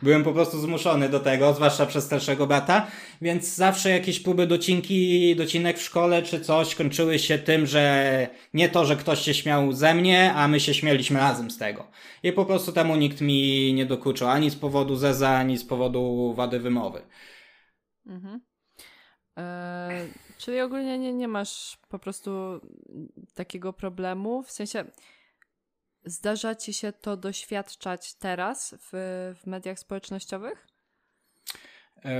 Byłem po prostu zmuszony do tego, zwłaszcza przez starszego brata, więc zawsze jakieś próby docinki, docinek w szkole czy coś kończyły się tym, że nie to, że ktoś się śmiał ze mnie, a my się śmieliśmy razem z tego. I po prostu temu nikt mi nie dokuczył, ani z powodu zeza, ani z powodu wady wymowy. Mhm. Eee, czyli ogólnie nie, nie masz po prostu takiego problemu, w sensie Zdarza ci się to doświadczać teraz w, w mediach społecznościowych? Yy,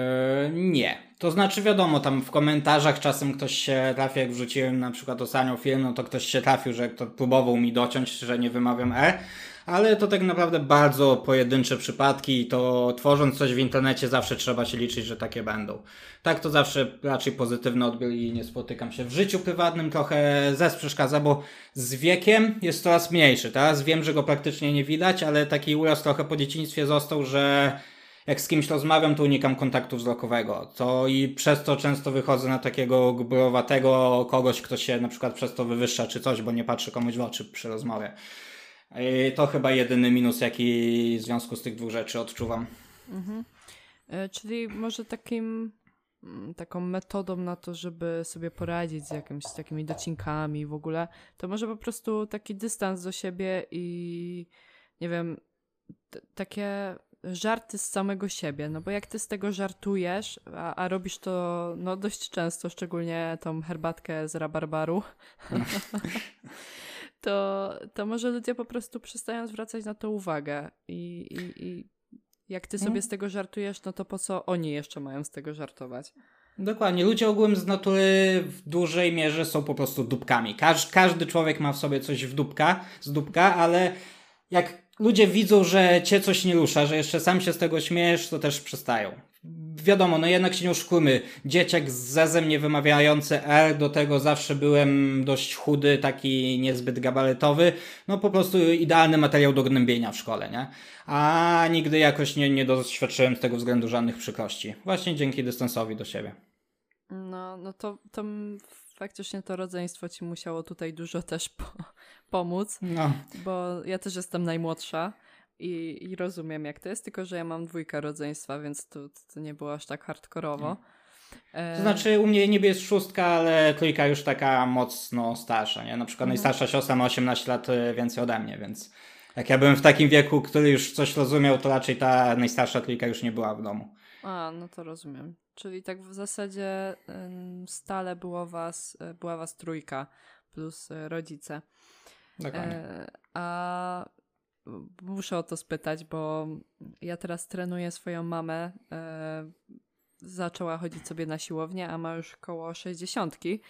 nie. To znaczy wiadomo, tam w komentarzach czasem ktoś się trafi, jak wrzuciłem na przykład ostatnią film, no to ktoś się trafił, że kto próbował mi dociąć, że nie wymawiam E, ale to tak naprawdę bardzo pojedyncze przypadki i to tworząc coś w internecie zawsze trzeba się liczyć, że takie będą. Tak to zawsze raczej pozytywny odbiór i nie spotykam się. W życiu prywatnym trochę zes przeszkadza, bo z wiekiem jest coraz mniejszy. Teraz wiem, że go praktycznie nie widać, ale taki uraz trochę po dzieciństwie został, że jak z kimś rozmawiam, to unikam kontaktu wzrokowego. To i przez to często wychodzę na takiego gburowatego kogoś, kto się na przykład przez to wywyższa czy coś, bo nie patrzy komuś w oczy przy rozmowie. I to chyba jedyny minus, jaki w związku z tych dwóch rzeczy odczuwam. Mhm. E, czyli może takim mm, taką metodą na to, żeby sobie poradzić z jakimiś takimi docinkami w ogóle, to może po prostu taki dystans do siebie i nie wiem, takie żarty z samego siebie, no bo jak ty z tego żartujesz, a, a robisz to no dość często, szczególnie tą herbatkę z rabarbaru, to, to może ludzie po prostu przestają zwracać na to uwagę i, i, i jak ty sobie z tego żartujesz, no to po co oni jeszcze mają z tego żartować? Dokładnie. Ludzie ogółem z natury w dużej mierze są po prostu dupkami. Każ, każdy człowiek ma w sobie coś w dupka, z dupka, ale jak ludzie widzą, że cię coś nie rusza, że jeszcze sam się z tego śmiejesz, to też przestają. Wiadomo, no jednak się nie oszukujmy. Dzieciak z zezem nie wymawiający R, do tego zawsze byłem dość chudy, taki niezbyt gabarytowy. No po prostu idealny materiał do gnębienia w szkole, nie? A nigdy jakoś nie, nie doświadczyłem z tego względu żadnych przykrości. Właśnie dzięki dystansowi do siebie. No, no to, to faktycznie to rodzeństwo ci musiało tutaj dużo też po, pomóc, no. bo ja też jestem najmłodsza i, i, rozumiem jak to jest, tylko że ja mam dwójkę rodzeństwa, więc to, to nie było aż tak hardkorowo. E, to znaczy u mnie niebie jest szóstka, ale trójka już taka mocno starsza, nie? Na przykład mhm. najstarsza siostra ma 18 lat e, więcej ode mnie, więc jak ja byłem w takim wieku, który już coś rozumiał, to raczej ta najstarsza trójka już nie była w domu. A, no to rozumiem. Czyli tak w zasadzie stale było was, e, była was trójka plus e, rodzice. Dokładnie. E, a muszę o to spytać, bo ja teraz trenuję swoją mamę. zaczęła chodzić sobie na siłownię, a ma już koło sześćdziesiątki.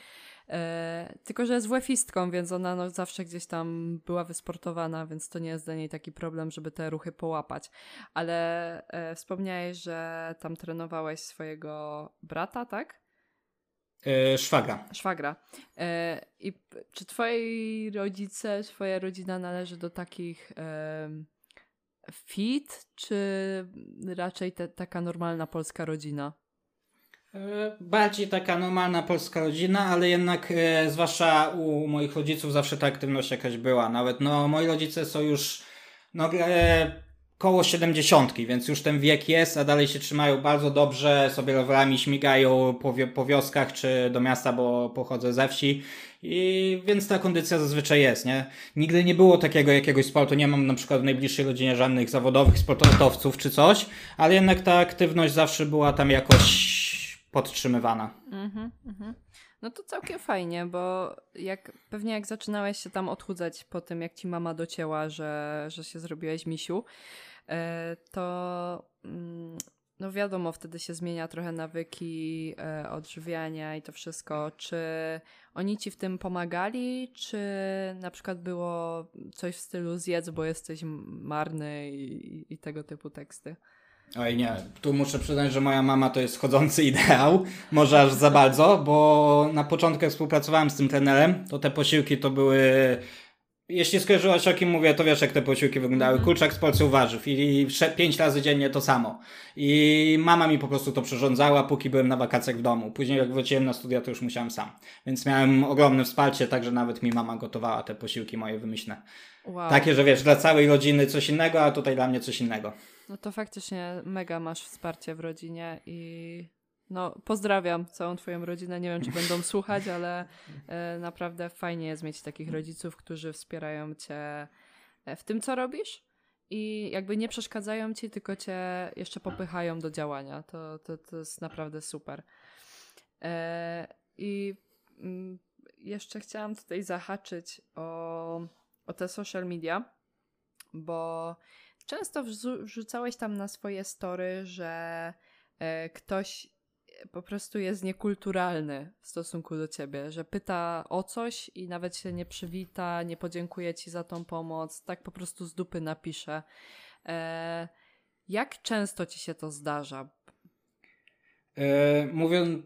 E, tylko, że jest wefistką, więc ona no, zawsze gdzieś tam była wysportowana, więc to nie jest dla niej taki problem, żeby te ruchy połapać. Ale e, wspomniałeś, że tam trenowałeś swojego brata, tak? E, szwagra. Szwagra. E, I czy twoi rodzice, twoja rodzina należy do takich e, fit, czy raczej te, taka normalna polska rodzina? E, bardziej taka normalna polska rodzina, ale jednak zwłaszcza u moich rodziców zawsze ta aktywność jakaś była. Nawet no moi rodzice są już no, koło 70, więc już ten wiek jest, a dalej się trzymają bardzo dobrze, sobie rowerami śmigają po, po wioskach czy do miasta, bo pochodzę ze wsi. I więc ta kondycja zazwyczaj jest, nie? Nigdy nie było takiego jakiegoś sportu, nie mam na przykład w najbliższej rodzinie żadnych zawodowych sportowców czy coś, ale jednak ta aktywność zawsze była tam jakoś podtrzymywana. Mhm, mhm. No to całkiem fajnie, bo jak pewnie jak zaczynałeś się tam odchudzać po tym, jak ci mama docięła, że, że się zrobiłeś misiu, to mm, no wiadomo, wtedy się zmienia trochę nawyki e, odżywiania i to wszystko. Czy oni ci w tym pomagali, czy na przykład było coś w stylu zjedz, bo jesteś marny i, i tego typu teksty? Oj nie, tu muszę przyznać, że moja mama to jest chodzący ideał, może aż za bardzo, bo na początku jak współpracowałem z tym trenerem, to te posiłki to były jeśli skojarzyłaś o kim mówię, to wiesz jak te posiłki wyglądały. Mm. Kurczak z porcją warzyw i pięć razy dziennie to samo. I mama mi po prostu to przyrządzała, póki byłem na wakacjach w domu. Później jak wróciłem na studia, to już musiałem sam. Więc miałem ogromne wsparcie, także nawet mi mama gotowała te posiłki moje wymyślne. Wow. Takie, że wiesz, dla całej rodziny coś innego, a tutaj dla mnie coś innego. No to faktycznie mega masz wsparcie w rodzinie i no, pozdrawiam całą Twoją rodzinę. Nie wiem, czy będą słuchać, ale e, naprawdę fajnie jest mieć takich rodziców, którzy wspierają Cię e, w tym, co robisz i jakby nie przeszkadzają Ci, tylko Cię jeszcze popychają do działania. To, to, to jest naprawdę super. E, I mm, jeszcze chciałam tutaj zahaczyć o, o te social media, bo często wrzucałeś tam na swoje story, że e, ktoś po prostu jest niekulturalny w stosunku do ciebie, że pyta o coś i nawet się nie przywita, nie podziękuje ci za tą pomoc, tak po prostu z dupy napisze. E, jak często ci się to zdarza? E, mówiąc,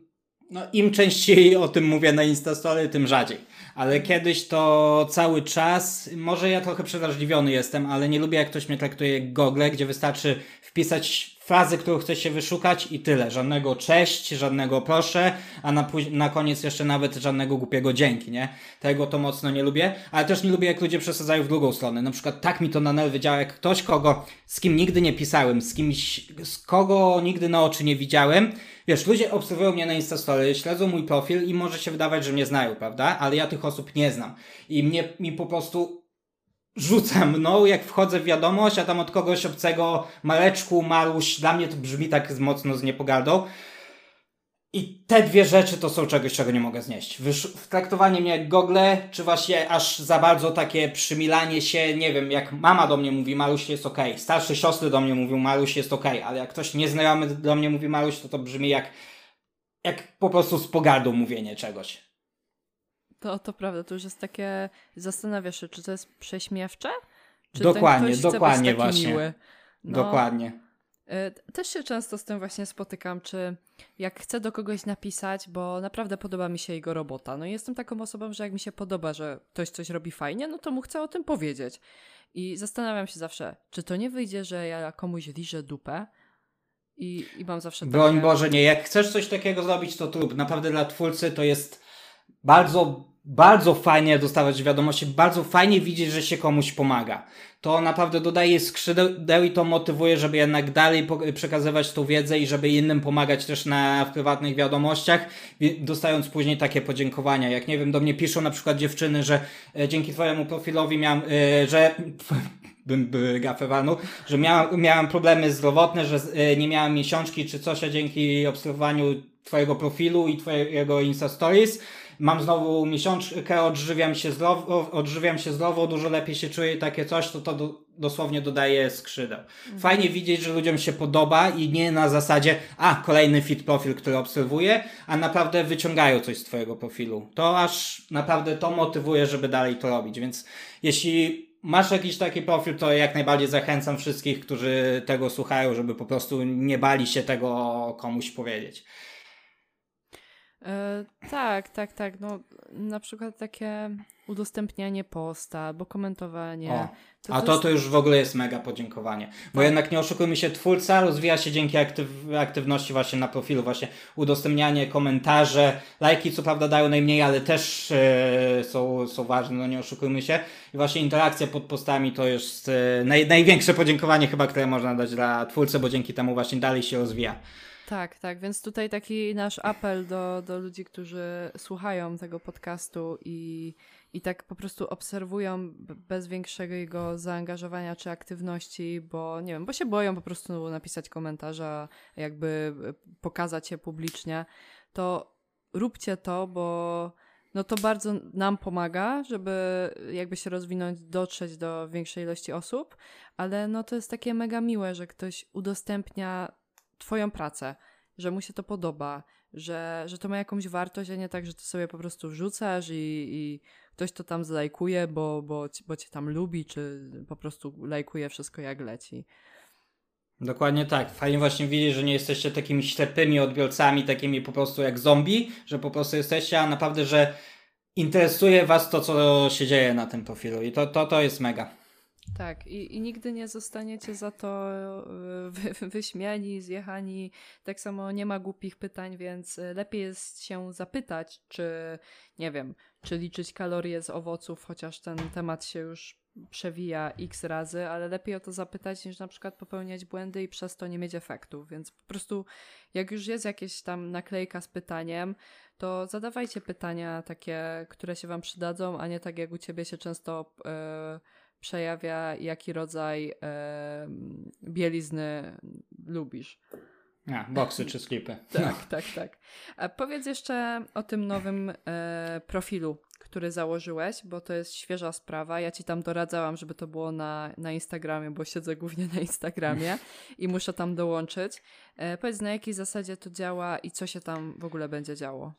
no im częściej o tym mówię na Instastory, tym rzadziej. Ale mhm. kiedyś to cały czas, może ja trochę przerażliwiony jestem, ale nie lubię jak ktoś mnie traktuje jak Google, gdzie wystarczy wpisać frazę, którą chce się wyszukać i tyle. Żadnego cześć, żadnego proszę, a na, na koniec jeszcze nawet żadnego głupiego dzięki, nie? Tego to mocno nie lubię, ale też nie lubię jak ludzie przesadzają w drugą stronę. Na przykład tak mi to na nerwy działa, jak ktoś, kogo, z kim nigdy nie pisałem, z kimś, z kogo nigdy na oczy nie widziałem, Wiesz, ludzie obserwują mnie na Instastory, śledzą mój profil i może się wydawać, że mnie znają, prawda? Ale ja tych osób nie znam. I mnie, mi po prostu rzuca mną, jak wchodzę w wiadomość, a tam od kogoś obcego Maleczku, Maruś, dla mnie to brzmi tak mocno z niepogardą. I te dwie rzeczy to są czegoś, czego nie mogę znieść. Wysz traktowanie mnie jak gogle, czy właśnie aż za bardzo takie przymilanie się, nie wiem, jak mama do mnie mówi, Maruś jest okej, okay. starsze siostry do mnie mówią, Maruś jest okej, okay. ale jak ktoś nieznajomy do mnie mówi Maruś, to to brzmi jak, jak po prostu z pogardą mówienie czegoś. To, to prawda, to już jest takie, zastanawiasz się, czy to jest prześmiewcze? Czy dokładnie, dokładnie właśnie. Miły? No, dokładnie. Y, też się często z tym właśnie spotykam, czy jak chcę do kogoś napisać, bo naprawdę podoba mi się jego robota. No i jestem taką osobą, że jak mi się podoba, że ktoś coś robi fajnie, no to mu chcę o tym powiedzieć. I zastanawiam się zawsze, czy to nie wyjdzie, że ja komuś liżę dupę, i, i mam zawsze takie... Broń Boże, nie. Jak chcesz coś takiego zrobić, to trud. Naprawdę dla twórcy to jest bardzo, bardzo fajnie dostawać wiadomości, bardzo fajnie widzieć, że się komuś pomaga. To naprawdę dodaje skrzydeł i to motywuje, żeby jednak dalej przekazywać tą wiedzę i żeby innym pomagać też na, w prywatnych wiadomościach, dostając później takie podziękowania. Jak nie wiem, do mnie piszą na przykład dziewczyny, że e, dzięki twojemu profilowi miałem, e, że bym gafę walnął, że miałem, miałem problemy zdrowotne, że e, nie miałem miesiączki czy coś, a dzięki obserwowaniu twojego profilu i twojego Insta Stories mam znowu miesiączkę, odżywiam się zdrowo, odżywiam się zdrowo, dużo lepiej się czuję i takie coś, to to do, dosłownie dodaje skrzydeł. Mhm. Fajnie widzieć, że ludziom się podoba i nie na zasadzie, a kolejny fit profil, który obserwuję, a naprawdę wyciągają coś z twojego profilu. To aż naprawdę to motywuje, żeby dalej to robić, więc jeśli masz jakiś taki profil, to jak najbardziej zachęcam wszystkich, którzy tego słuchają, żeby po prostu nie bali się tego komuś powiedzieć. E, tak, tak, tak. No, na przykład takie udostępnianie posta albo komentowanie. O, to a to, jest... to już w ogóle jest mega podziękowanie. Bo tak. jednak nie oszukujmy się, twórca rozwija się dzięki aktyw aktywności właśnie na profilu, właśnie udostępnianie, komentarze, lajki co prawda dają najmniej, ale też e, są, są ważne, no nie oszukujmy się. I właśnie interakcja pod postami to jest e, naj, największe podziękowanie chyba, które można dać dla twórcy, bo dzięki temu właśnie dalej się rozwija. Tak, tak, więc tutaj taki nasz apel do, do ludzi, którzy słuchają tego podcastu i, i tak po prostu obserwują bez większego jego zaangażowania czy aktywności, bo nie wiem, bo się boją po prostu napisać komentarza, jakby pokazać je publicznie, to róbcie to, bo no to bardzo nam pomaga, żeby jakby się rozwinąć, dotrzeć do większej ilości osób, ale no to jest takie mega miłe, że ktoś udostępnia Twoją pracę, że mu się to podoba, że, że to ma jakąś wartość, a nie tak, że to sobie po prostu wrzucasz i, i ktoś to tam zlajkuje, bo, bo, bo cię tam lubi, czy po prostu lajkuje wszystko jak leci. Dokładnie tak. Fajnie właśnie widzieć, że nie jesteście takimi ślepymi odbiorcami, takimi po prostu jak zombie, że po prostu jesteście, a naprawdę, że interesuje was to, co się dzieje na tym profilu i to, to, to jest mega. Tak, i, i nigdy nie zostaniecie za to e, wy, wyśmiani, zjechani. Tak samo nie ma głupich pytań, więc e, lepiej jest się zapytać, czy nie wiem, czy liczyć kalorie z owoców, chociaż ten temat się już przewija x razy, ale lepiej o to zapytać, niż na przykład popełniać błędy i przez to nie mieć efektów. Więc po prostu, jak już jest jakieś tam naklejka z pytaniem, to zadawajcie pytania takie, które się Wam przydadzą, a nie tak jak u Ciebie się często. Yy, przejawia, jaki rodzaj e, bielizny lubisz. A, boksy czy slipy. tak, no. tak, tak. A powiedz jeszcze o tym nowym e, profilu, który założyłeś, bo to jest świeża sprawa. Ja ci tam doradzałam, żeby to było na, na Instagramie, bo siedzę głównie na Instagramie i muszę tam dołączyć. E, powiedz, na jakiej zasadzie to działa i co się tam w ogóle będzie działo.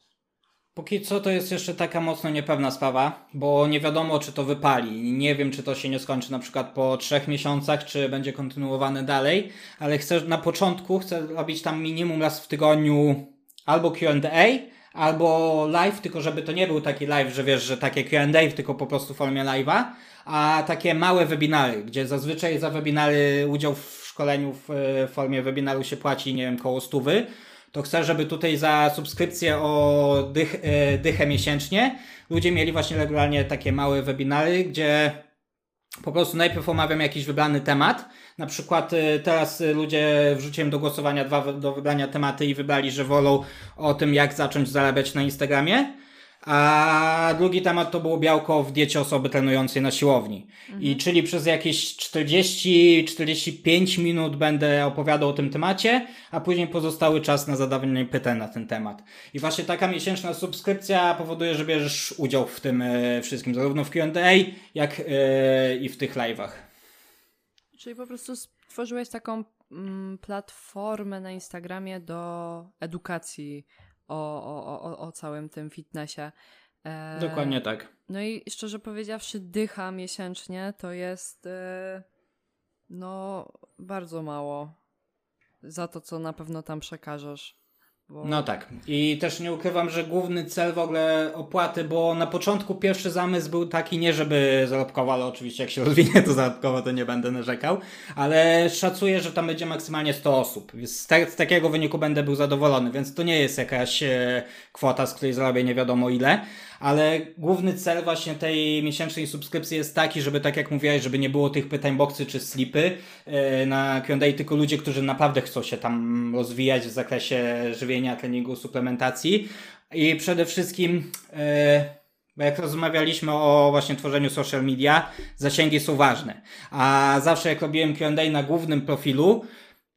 Póki co to jest jeszcze taka mocno niepewna sprawa, bo nie wiadomo czy to wypali. Nie wiem czy to się nie skończy na przykład po trzech miesiącach, czy będzie kontynuowane dalej, ale chcę na początku chcę robić tam minimum raz w tygodniu albo Q&A, albo live, tylko żeby to nie był taki live, że wiesz, że takie Q&A, tylko po prostu w formie live'a, a takie małe webinary, gdzie zazwyczaj za webinary udział w szkoleniu w formie webinaru się płaci, nie wiem, koło stówy to chcę, żeby tutaj za subskrypcję o dych, e, dychę miesięcznie ludzie mieli właśnie regularnie takie małe webinary, gdzie po prostu najpierw omawiam jakiś wybrany temat. Na przykład e, teraz ludzie wrzuciłem do głosowania dwa do wybrania tematy i wybrali, że wolą o tym, jak zacząć zarabiać na Instagramie. A drugi temat to było białko w diecie osoby trenującej na siłowni. Mhm. I czyli przez jakieś 40-45 minut będę opowiadał o tym temacie, a później pozostały czas na zadawanie pytań na ten temat. I właśnie taka miesięczna subskrypcja powoduje, że bierzesz udział w tym e, wszystkim, zarówno w QA, jak e, i w tych live'ach. Czyli po prostu stworzyłeś taką mm, platformę na Instagramie do edukacji o, o, o, o całym tym fitnessie. E, Dokładnie tak. No i szczerze powiedziawszy, dycha miesięcznie to jest e, no bardzo mało za to, co na pewno tam przekażesz. Bo... No tak. I też nie ukrywam, że główny cel w ogóle opłaty, bo na początku pierwszy zamysł był taki, nie żeby zarobkowo, ale oczywiście jak się rozwinie to zarobkowo, to nie będę narzekał, ale szacuję, że tam będzie maksymalnie 100 osób. Z, te, z takiego wyniku będę był zadowolony, więc to nie jest jakaś e, kwota, z której zarobię nie wiadomo ile, ale główny cel właśnie tej miesięcznej subskrypcji jest taki, żeby tak jak mówiłeś, żeby nie było tych pytań boxy czy slipy e, na Q&A, tylko ludzie, którzy naprawdę chcą się tam rozwijać w zakresie żywienia, treningu, suplementacji i przede wszystkim e, bo jak rozmawialiśmy o właśnie tworzeniu social media, zasięgi są ważne. A zawsze jak robiłem Q&A na głównym profilu,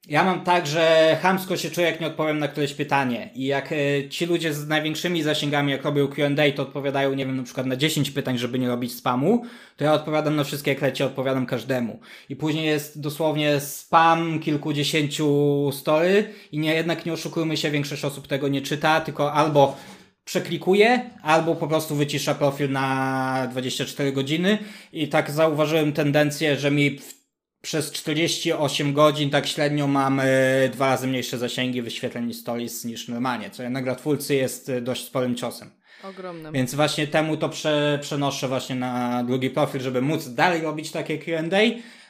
ja mam tak, że hamsko się czuję, jak nie odpowiem na któreś pytanie. I jak e, ci ludzie z największymi zasięgami, jak robią Q&A, to odpowiadają, nie wiem, na przykład na 10 pytań, żeby nie robić spamu, to ja odpowiadam na wszystkie, jak leci, odpowiadam każdemu. I później jest dosłownie spam kilkudziesięciu story i nie, jednak nie oszukujmy się, większość osób tego nie czyta, tylko albo przeklikuje, albo po prostu wycisza profil na 24 godziny i tak zauważyłem tendencję, że mi w przez 48 godzin tak średnio mamy dwa razy mniejsze zasięgi wyświetleń stories niż normalnie, co jednak dla twórcy jest y, dość sporym ciosem. Ogromnym. Więc właśnie temu to prze, przenoszę właśnie na drugi profil, żeby móc dalej robić takie Q&A,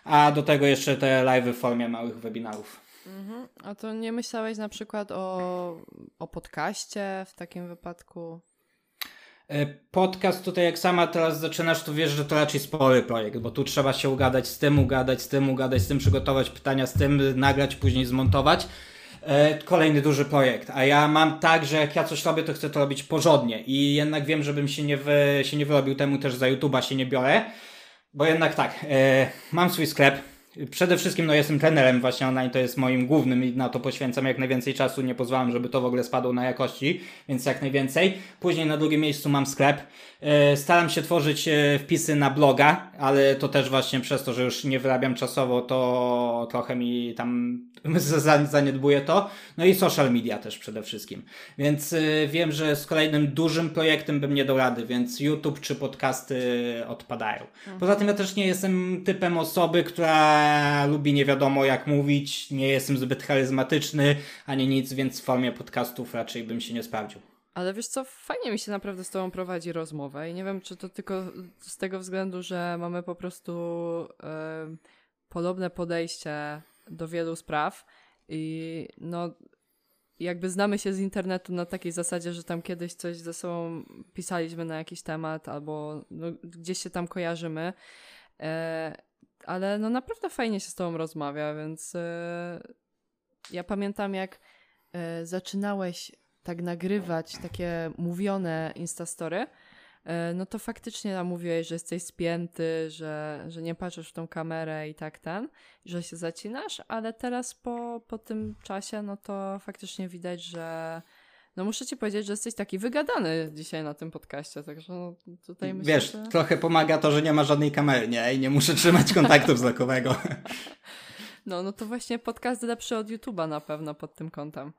a do tego jeszcze te live w formie małych webinarów. Mhm. A to nie myślałeś na przykład o, o podcaście w takim wypadku? E, podcast tutaj, jak sama teraz zaczynasz, to wiesz, że to raczej spory projekt, bo tu trzeba się ugadać z tym, ugadać z tym, ugadać z tym, przygotować pytania z tym, nagrać, później zmontować. E, kolejny duży projekt. A ja mam tak, że jak ja coś robię, to chcę to robić porządnie i jednak wiem, żebym się nie, wy, się nie wyrobił temu, też za YouTube'a się nie biorę, bo jednak tak, e, mam swój sklep, Przede wszystkim no, jestem trenerem właśnie online, to jest moim głównym i na to poświęcam jak najwięcej czasu, nie pozwalam, żeby to w ogóle spadło na jakości, więc jak najwięcej. Później na drugim miejscu mam sklep. E, staram się tworzyć e, wpisy na bloga, ale to też właśnie przez to, że już nie wyrabiam czasowo, to trochę mi tam zaniedbuję to. No i social media też przede wszystkim. Więc e, wiem, że z kolejnym dużym projektem bym nie dał rady, więc YouTube czy podcasty odpadają. Poza tym ja też nie jestem typem osoby, która lubi nie wiadomo jak mówić, nie jestem zbyt charyzmatyczny ani nic, więc w formie podcastów raczej bym się nie sprawdził. Ale wiesz co, fajnie mi się naprawdę z tobą prowadzi rozmowę i nie wiem, czy to tylko z tego względu, że mamy po prostu e, podobne podejście do wielu spraw i no jakby znamy się z internetu na takiej zasadzie, że tam kiedyś coś ze sobą pisaliśmy na jakiś temat albo no, gdzieś się tam kojarzymy. E, ale no naprawdę fajnie się z tobą rozmawia, więc e, ja pamiętam jak e, zaczynałeś tak nagrywać takie mówione instastory, no to faktycznie nam mówiłeś, że jesteś spięty, że, że nie patrzysz w tą kamerę i tak ten, że się zacinasz, ale teraz po, po tym czasie, no to faktycznie widać, że no muszę ci powiedzieć, że jesteś taki wygadany dzisiaj na tym podcaście, także no tutaj myślę, Wiesz, że... trochę pomaga to, że nie ma żadnej kamery, nie? I nie muszę trzymać kontaktu wzrokowego. No, no to właśnie podcast lepszy od YouTube'a na pewno pod tym kątem.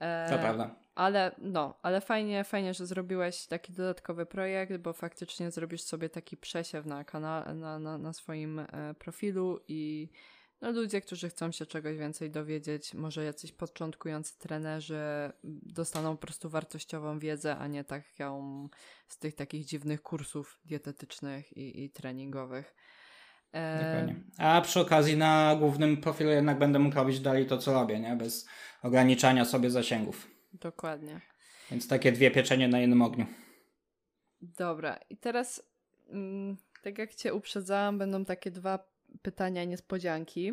E, to prawda. Ale no, ale fajnie, fajnie, że zrobiłeś taki dodatkowy projekt, bo faktycznie zrobisz sobie taki przesiew na, kanale, na, na, na swoim e, profilu i no, ludzie, którzy chcą się czegoś więcej dowiedzieć, może jacyś początkujący trenerzy dostaną po prostu wartościową wiedzę, a nie tak ją z tych takich dziwnych kursów dietetycznych i, i treningowych. Dokładnie. A przy okazji na głównym profilu jednak będę mógł robić dalej to, co robię, nie? Bez ograniczania sobie zasięgów. Dokładnie. Więc takie dwie pieczenie na jednym ogniu. Dobra, i teraz, mm, tak jak Cię uprzedzałam, będą takie dwa pytania niespodzianki,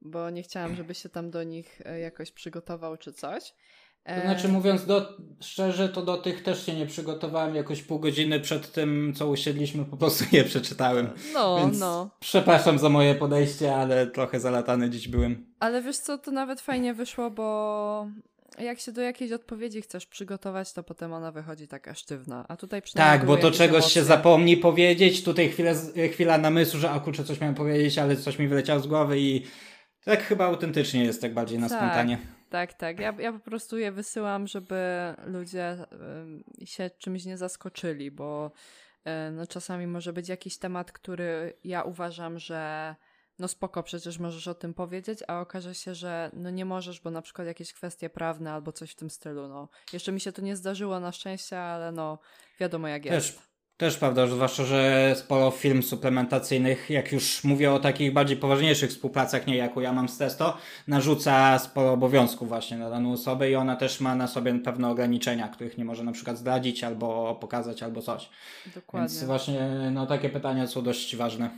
bo nie chciałam, żeby się tam do nich e, jakoś przygotował czy coś. To znaczy, mówiąc do, szczerze, to do tych też się nie przygotowałem. Jakoś pół godziny przed tym, co usiedliśmy, po prostu je przeczytałem. No, Więc no. Przepraszam za moje podejście, ale trochę zalatany dziś byłem. Ale wiesz co, to nawet fajnie wyszło, bo jak się do jakiejś odpowiedzi chcesz przygotować, to potem ona wychodzi taka sztywna. A tutaj przynajmniej. Tak, bo to czegoś emocje. się zapomni powiedzieć. Tutaj chwilę, chwila namysłu, że a kurczę, coś miałem powiedzieć, ale coś mi wyleciało z głowy i tak chyba autentycznie jest, tak bardziej na tak. spontanie. Tak, tak. Ja, ja po prostu je wysyłam, żeby ludzie y, się czymś nie zaskoczyli, bo y, no, czasami może być jakiś temat, który ja uważam, że no spoko, przecież możesz o tym powiedzieć, a okaże się, że no nie możesz, bo na przykład jakieś kwestie prawne albo coś w tym stylu, no. Jeszcze mi się to nie zdarzyło na szczęście, ale no wiadomo jak jest. Też, prawda, zwłaszcza, że sporo film suplementacyjnych, jak już mówię o takich bardziej poważniejszych współpracach, nie jaką ja mam z Testo, narzuca sporo obowiązków właśnie na daną osobę i ona też ma na sobie pewne ograniczenia, których nie może na przykład zdradzić albo pokazać albo coś. Dokładnie. Więc właśnie no, takie pytania są dość ważne.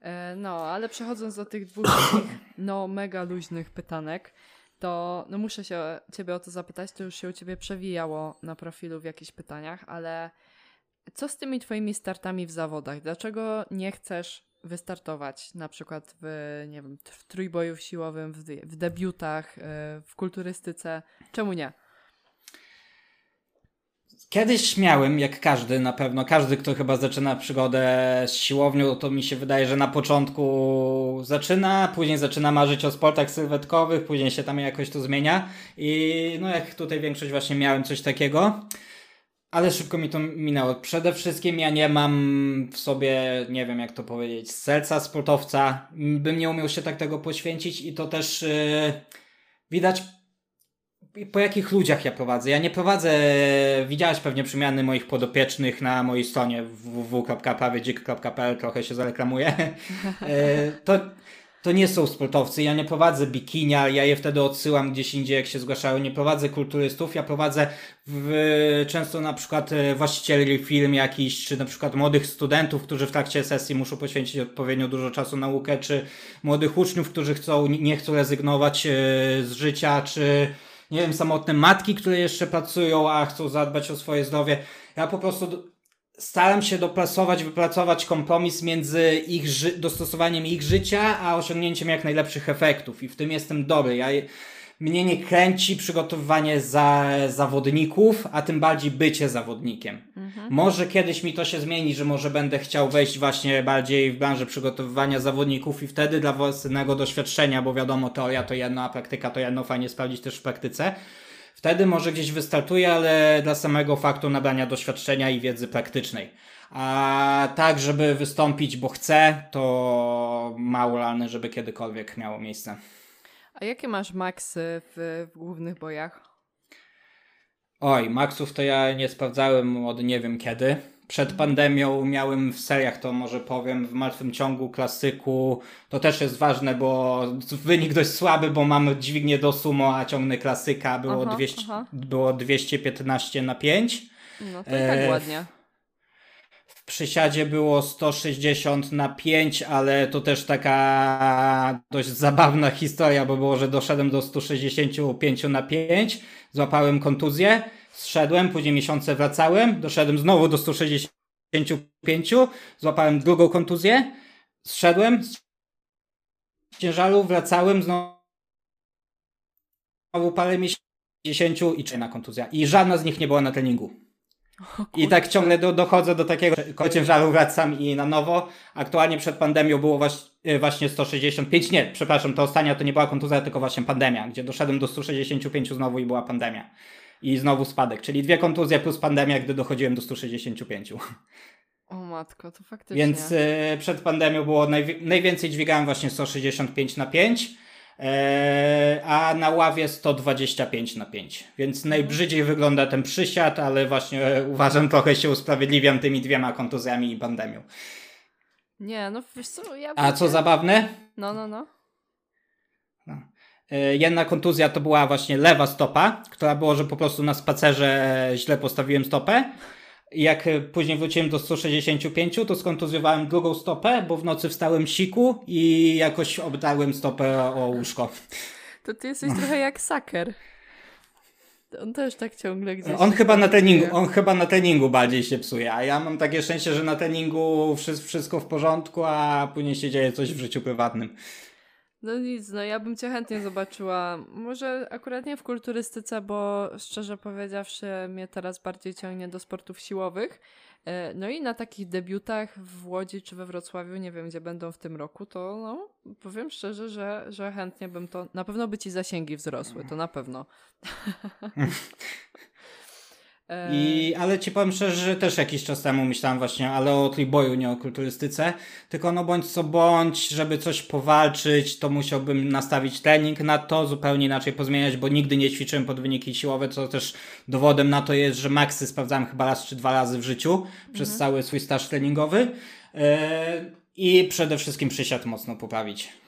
E, no, ale przechodząc do tych dwóch takich, no, mega luźnych pytanek, to no muszę się ciebie o to zapytać, to już się u ciebie przewijało na profilu w jakichś pytaniach, ale co z tymi twoimi startami w zawodach? Dlaczego nie chcesz wystartować na przykład w, nie wiem, w trójboju siłowym, w, w debiutach, e, w kulturystyce? Czemu nie? Kiedyś miałem, jak każdy na pewno, każdy, kto chyba zaczyna przygodę z siłownią, to mi się wydaje, że na początku zaczyna, później zaczyna marzyć o sportach sylwetkowych, później się tam jakoś to zmienia i no jak tutaj większość właśnie miałem coś takiego. Ale szybko mi to minęło. Przede wszystkim ja nie mam w sobie, nie wiem jak to powiedzieć, serca sportowca. Bym nie umiał się tak tego poświęcić i to też yy, widać po jakich ludziach ja prowadzę. Ja nie prowadzę, widziałeś pewnie przemiany moich podopiecznych na mojej stronie www.prawiedzik.pl, trochę się zareklamuję. E, to, to nie są sportowcy. Ja nie prowadzę bikinia, ja je wtedy odsyłam gdzieś indziej, jak się zgłaszają. Nie prowadzę kulturystów, ja prowadzę w, często na przykład e, właścicieli film jakiś, czy na przykład młodych studentów, którzy w trakcie sesji muszą poświęcić odpowiednio dużo czasu na naukę, czy młodych uczniów, którzy chcą, nie chcą rezygnować e, z życia, czy nie wiem, samotne matki, które jeszcze pracują, a chcą zadbać o swoje zdrowie. Ja po prostu staram się dopracować, wypracować kompromis między ich dostosowaniem ich życia, a osiągnięciem jak najlepszych efektów. I w tym jestem dobry. Ja mnie nie kręci przygotowywanie za zawodników, a tym bardziej bycie zawodnikiem. Mhm. Może kiedyś mi to się zmieni, że może będę chciał wejść właśnie bardziej w branżę przygotowywania zawodników i wtedy dla własnego doświadczenia, bo wiadomo, teoria to jedno, a praktyka to jedno, fajnie sprawdzić też w praktyce. Wtedy może gdzieś wystartuję, ale dla samego faktu nabrania doświadczenia i wiedzy praktycznej. A tak, żeby wystąpić, bo chcę, to mało realne, żeby kiedykolwiek miało miejsce. A jakie masz maksy w, w głównych bojach? Oj, maksów to ja nie sprawdzałem od nie wiem kiedy. Przed pandemią miałem w seriach, to może powiem, w martwym ciągu, klasyku. To też jest ważne, bo wynik dość słaby, bo mamy dźwignię do sumo, a ciągnę klasyka. Było, Aha, 200, aha. było 215 na 5. No to i tak E, ładnie. W przysiadzie było 160 na 5, ale to też taka dość zabawna historia, bo było, że doszedłem do 165 na 5, złapałem kontuzję, zszedłem, później miesiące wracałem, doszedłem znowu do 165, złapałem drugą kontuzję, zszedłem z ciężaru, wracałem znowu parę miesięcy, 10 i kolejna kontuzja. I żadna z nich nie była na treningu. I tak ciągle do, dochodzę do takiego ciężaru, wracam i na nowo. Aktualnie przed pandemią było właśnie, właśnie 165. Nie, przepraszam, to ostatnia to nie była kontuzja, tylko właśnie pandemia, gdzie doszedłem do 165 znowu i była pandemia. I znowu spadek, czyli dwie kontuzje plus pandemia, gdy dochodziłem do 165. O matko, to faktycznie. Więc e, przed pandemią było najwi- najwięcej dźwigałem właśnie 165 na 5, e, a na ławie 125 na 5. Więc najbrzydziej wygląda ten przysiad, ale właśnie e, uważam trochę się usprawiedliwiam tymi dwiema kontuzjami i pandemią. Nie, no wiesz co, ja... A co zabawne? No, no, no. E, Jedna kontuzja to była właśnie lewa stopa, która było, że po prostu na spacerze źle postawiłem stopę. Jak e, później wróciłem do 165, to skontuzjowałem drugą stopę, bo w nocy wstałem siku i jakoś obdarłem stopę o łóżko. To ty jesteś trochę jak saker. On też tak ciągle gdzieś... On chyba na treningu, on chyba na treningu bardziej się psuje, a ja mam takie szczęście, że na treningu wszy- wszystko w porządku, a później się dzieje coś w życiu prywatnym. No nic, no ja bym cię chętnie zobaczyła. Może akurat nie w kulturystyce, bo szczerze powiedziawszy, mnie teraz bardziej ciągnie do sportów siłowych. E, No i na takich debiutach w Łodzi czy we Wrocławiu, nie wiem gdzie będą w tym roku, to no, powiem szczerze, że, że chętnie bym to. Na pewno by ci zasięgi wzrosły, to na pewno. E, I, ale ci powiem szczerze, że też jakiś czas temu myślałem właśnie, ale o trójboju, nie o kulturystyce. Tylko no bądź co bądź, żeby coś powalczyć, to musiałbym nastawić trening na to, zupełnie inaczej pozmieniać, bo nigdy nie ćwiczyłem pod wyniki siłowe, co też dowodem na to jest, że maksy sprawdzałem chyba raz czy dwa razy w życiu przez cały swój staż treningowy. Yy, I przede wszystkim przysiad mocno poprawić.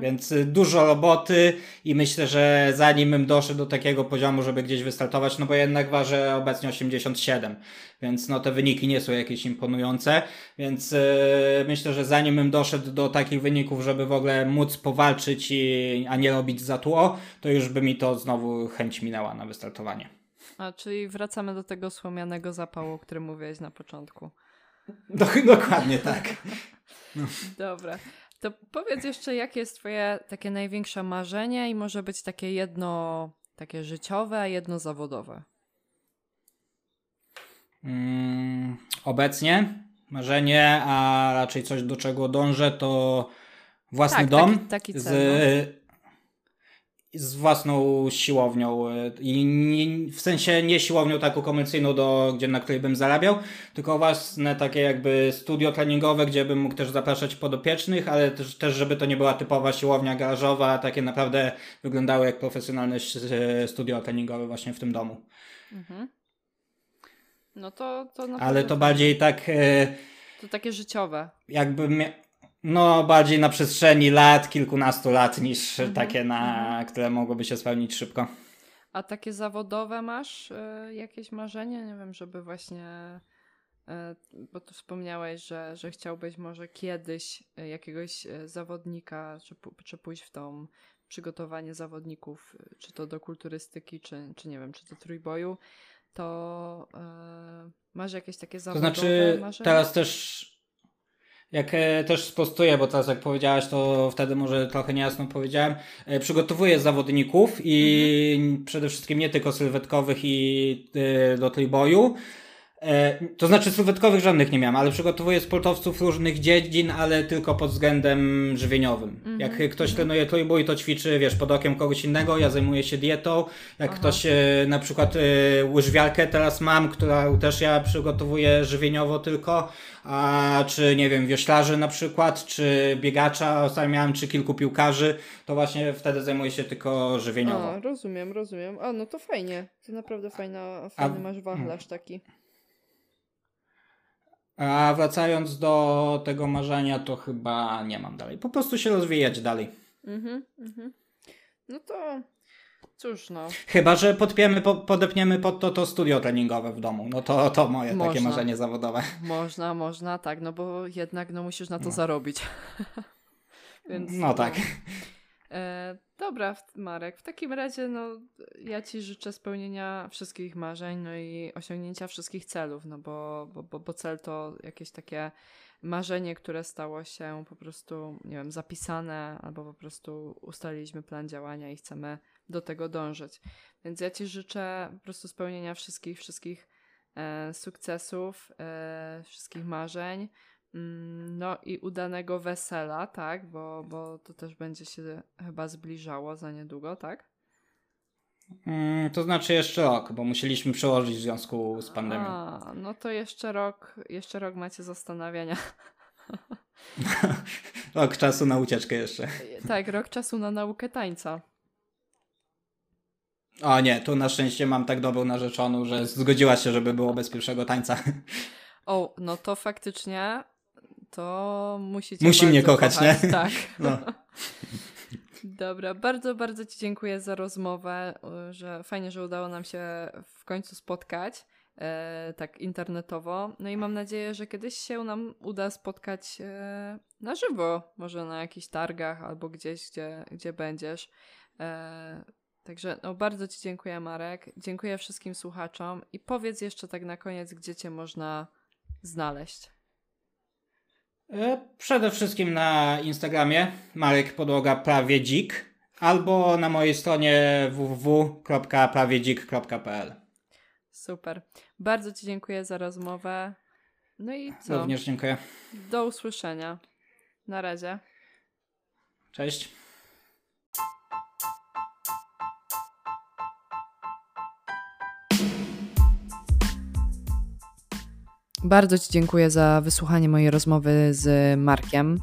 Więc y, dużo roboty i myślę, że zanim bym doszedł do takiego poziomu, żeby gdzieś wystartować, no bo jednak ważę obecnie 87, więc no te wyniki nie są jakieś imponujące, więc y, myślę, że zanim bym doszedł do takich wyników, żeby w ogóle móc powalczyć, i, a nie robić za tło, to już by mi to znowu chęć minęła na wystartowanie. A czyli wracamy do tego słomianego zapału, o którym mówiłeś na początku. Do, dokładnie tak. Dobra. To powiedz jeszcze, jakie jest twoje takie największe marzenie i może być takie jedno takie życiowe, a jedno zawodowe. Mm, obecnie marzenie, a raczej coś do czego dążę, to własny Tak, dom taki- taki cel, z, z własną siłownią. y, I nie, w sensie nie siłownią taką komercyjną, do, gdzie, na której bym zarabiał, tylko własne takie jakby studio treningowe, gdzie bym mógł też zapraszać podopiecznych, ale też, też żeby to nie była typowa siłownia garażowa, a takie naprawdę wyglądały jak profesjonalne s- studio treningowe właśnie w tym domu. No to, to Ale to bardziej tak... y, to takie życiowe. jakby no bardziej na przestrzeni lat, kilkunastu lat niż Mhm, takie, na, które mogłyby się spełnić szybko. A takie zawodowe masz y, jakieś marzenie? Nie wiem, żeby właśnie. y, bo tu wspomniałeś, że, że chciałbyś może kiedyś y, jakiegoś zawodnika, czy, czy pójść w tą przygotowanie zawodników, czy to do kulturystyki, czy, czy nie wiem, czy do trójboju, to y, masz jakieś takie To zawodowe znaczy marzenia? teraz też jak e, też sprostuję, bo teraz jak powiedziałaś, to wtedy może trochę niejasno powiedziałem. E, Przygotowuję zawodników i przede wszystkim nie tylko sylwetkowych i e, do trójboju. E, to znaczy sylwetkowych żadnych nie miałem, ale przygotowuję sportowców różnych dziedzin, ale tylko pod względem żywieniowym. Mm -hmm. Jak ktoś -hmm. trenuje trójbój, to ćwiczy, wiesz, pod okiem kogoś innego, ja zajmuję się dietą. Jak Aha. ktoś e, na przykład e, łyżwiarkę teraz mam, która też ja przygotowuję żywieniowo tylko, a czy nie wiem, wioślarzy na przykład, czy biegacza, ostatnio miałem, czy kilku piłkarzy, to właśnie wtedy zajmuję się tylko żywieniowo. A, rozumiem, rozumiem. A, no to fajnie. To naprawdę fajna, fajny a, masz wachlarz taki. A wracając do tego marzenia, to chyba nie mam dalej. Po prostu się rozwijać dalej. Mhm, mhm. No to cóż no. Chyba, że podpiemy, po, podepniemy pod to, to studio treningowe w domu. No to, to moje można. takie marzenie zawodowe. Można, można, tak, no bo jednak no musisz na to no. zarobić. Więc, no tak. No. E, dobra, Marek, w takim razie no, ja Ci życzę spełnienia wszystkich marzeń, no i osiągnięcia wszystkich celów, no bo, bo, bo, bo cel to jakieś takie marzenie, które stało się po prostu, nie wiem, zapisane, albo po prostu ustaliliśmy plan działania i chcemy do tego dążyć. Więc ja Ci życzę po prostu spełnienia wszystkich, wszystkich e, sukcesów, e, wszystkich marzeń. Mm, no i udanego wesela, tak? Bo, bo to też będzie się chyba zbliżało za niedługo, tak? Mm, to znaczy jeszcze rok, bo musieliśmy przełożyć w związku z pandemią. A, no to jeszcze rok, jeszcze rok macie zastanawiania. rok czasu na ucieczkę jeszcze. tak, rok czasu na naukę tańca. O nie, tu na szczęście mam tak dobrą narzeczoną, że zgodziła się, żeby było bez pierwszego tańca. O, no to faktycznie to musicie Musi mnie kochać, kochać, nie? Tak. No. Dobra, bardzo, bardzo Ci dziękuję za rozmowę, że fajnie, że udało nam się w końcu spotkać e, tak internetowo. No i mam nadzieję, że kiedyś się nam uda spotkać e, na żywo, może na jakichś targach albo gdzieś, gdzie, gdzie będziesz. E, także no, bardzo Ci dziękuję, Marek. Dziękuję wszystkim słuchaczom i powiedz jeszcze tak na koniec, gdzie Cię można znaleźć. E, przede wszystkim na Instagramie Marek Podłoga Prawie Dzik albo na mojej stronie www.prawiedzik.pl Super. Bardzo Ci dziękuję za rozmowę. No i co? Również dziękuję. Do usłyszenia. Na razie. Cześć. Bardzo Ci dziękuję za wysłuchanie mojej rozmowy z Markiem.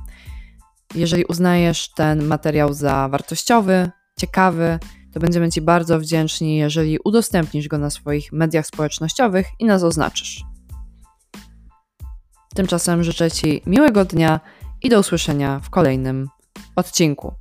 Jeżeli uznajesz ten materiał za wartościowy, ciekawy, to będziemy Ci bardzo wdzięczni, jeżeli udostępnisz go na swoich mediach społecznościowych i nas oznaczysz. Tymczasem życzę Ci miłego dnia i do usłyszenia w kolejnym odcinku.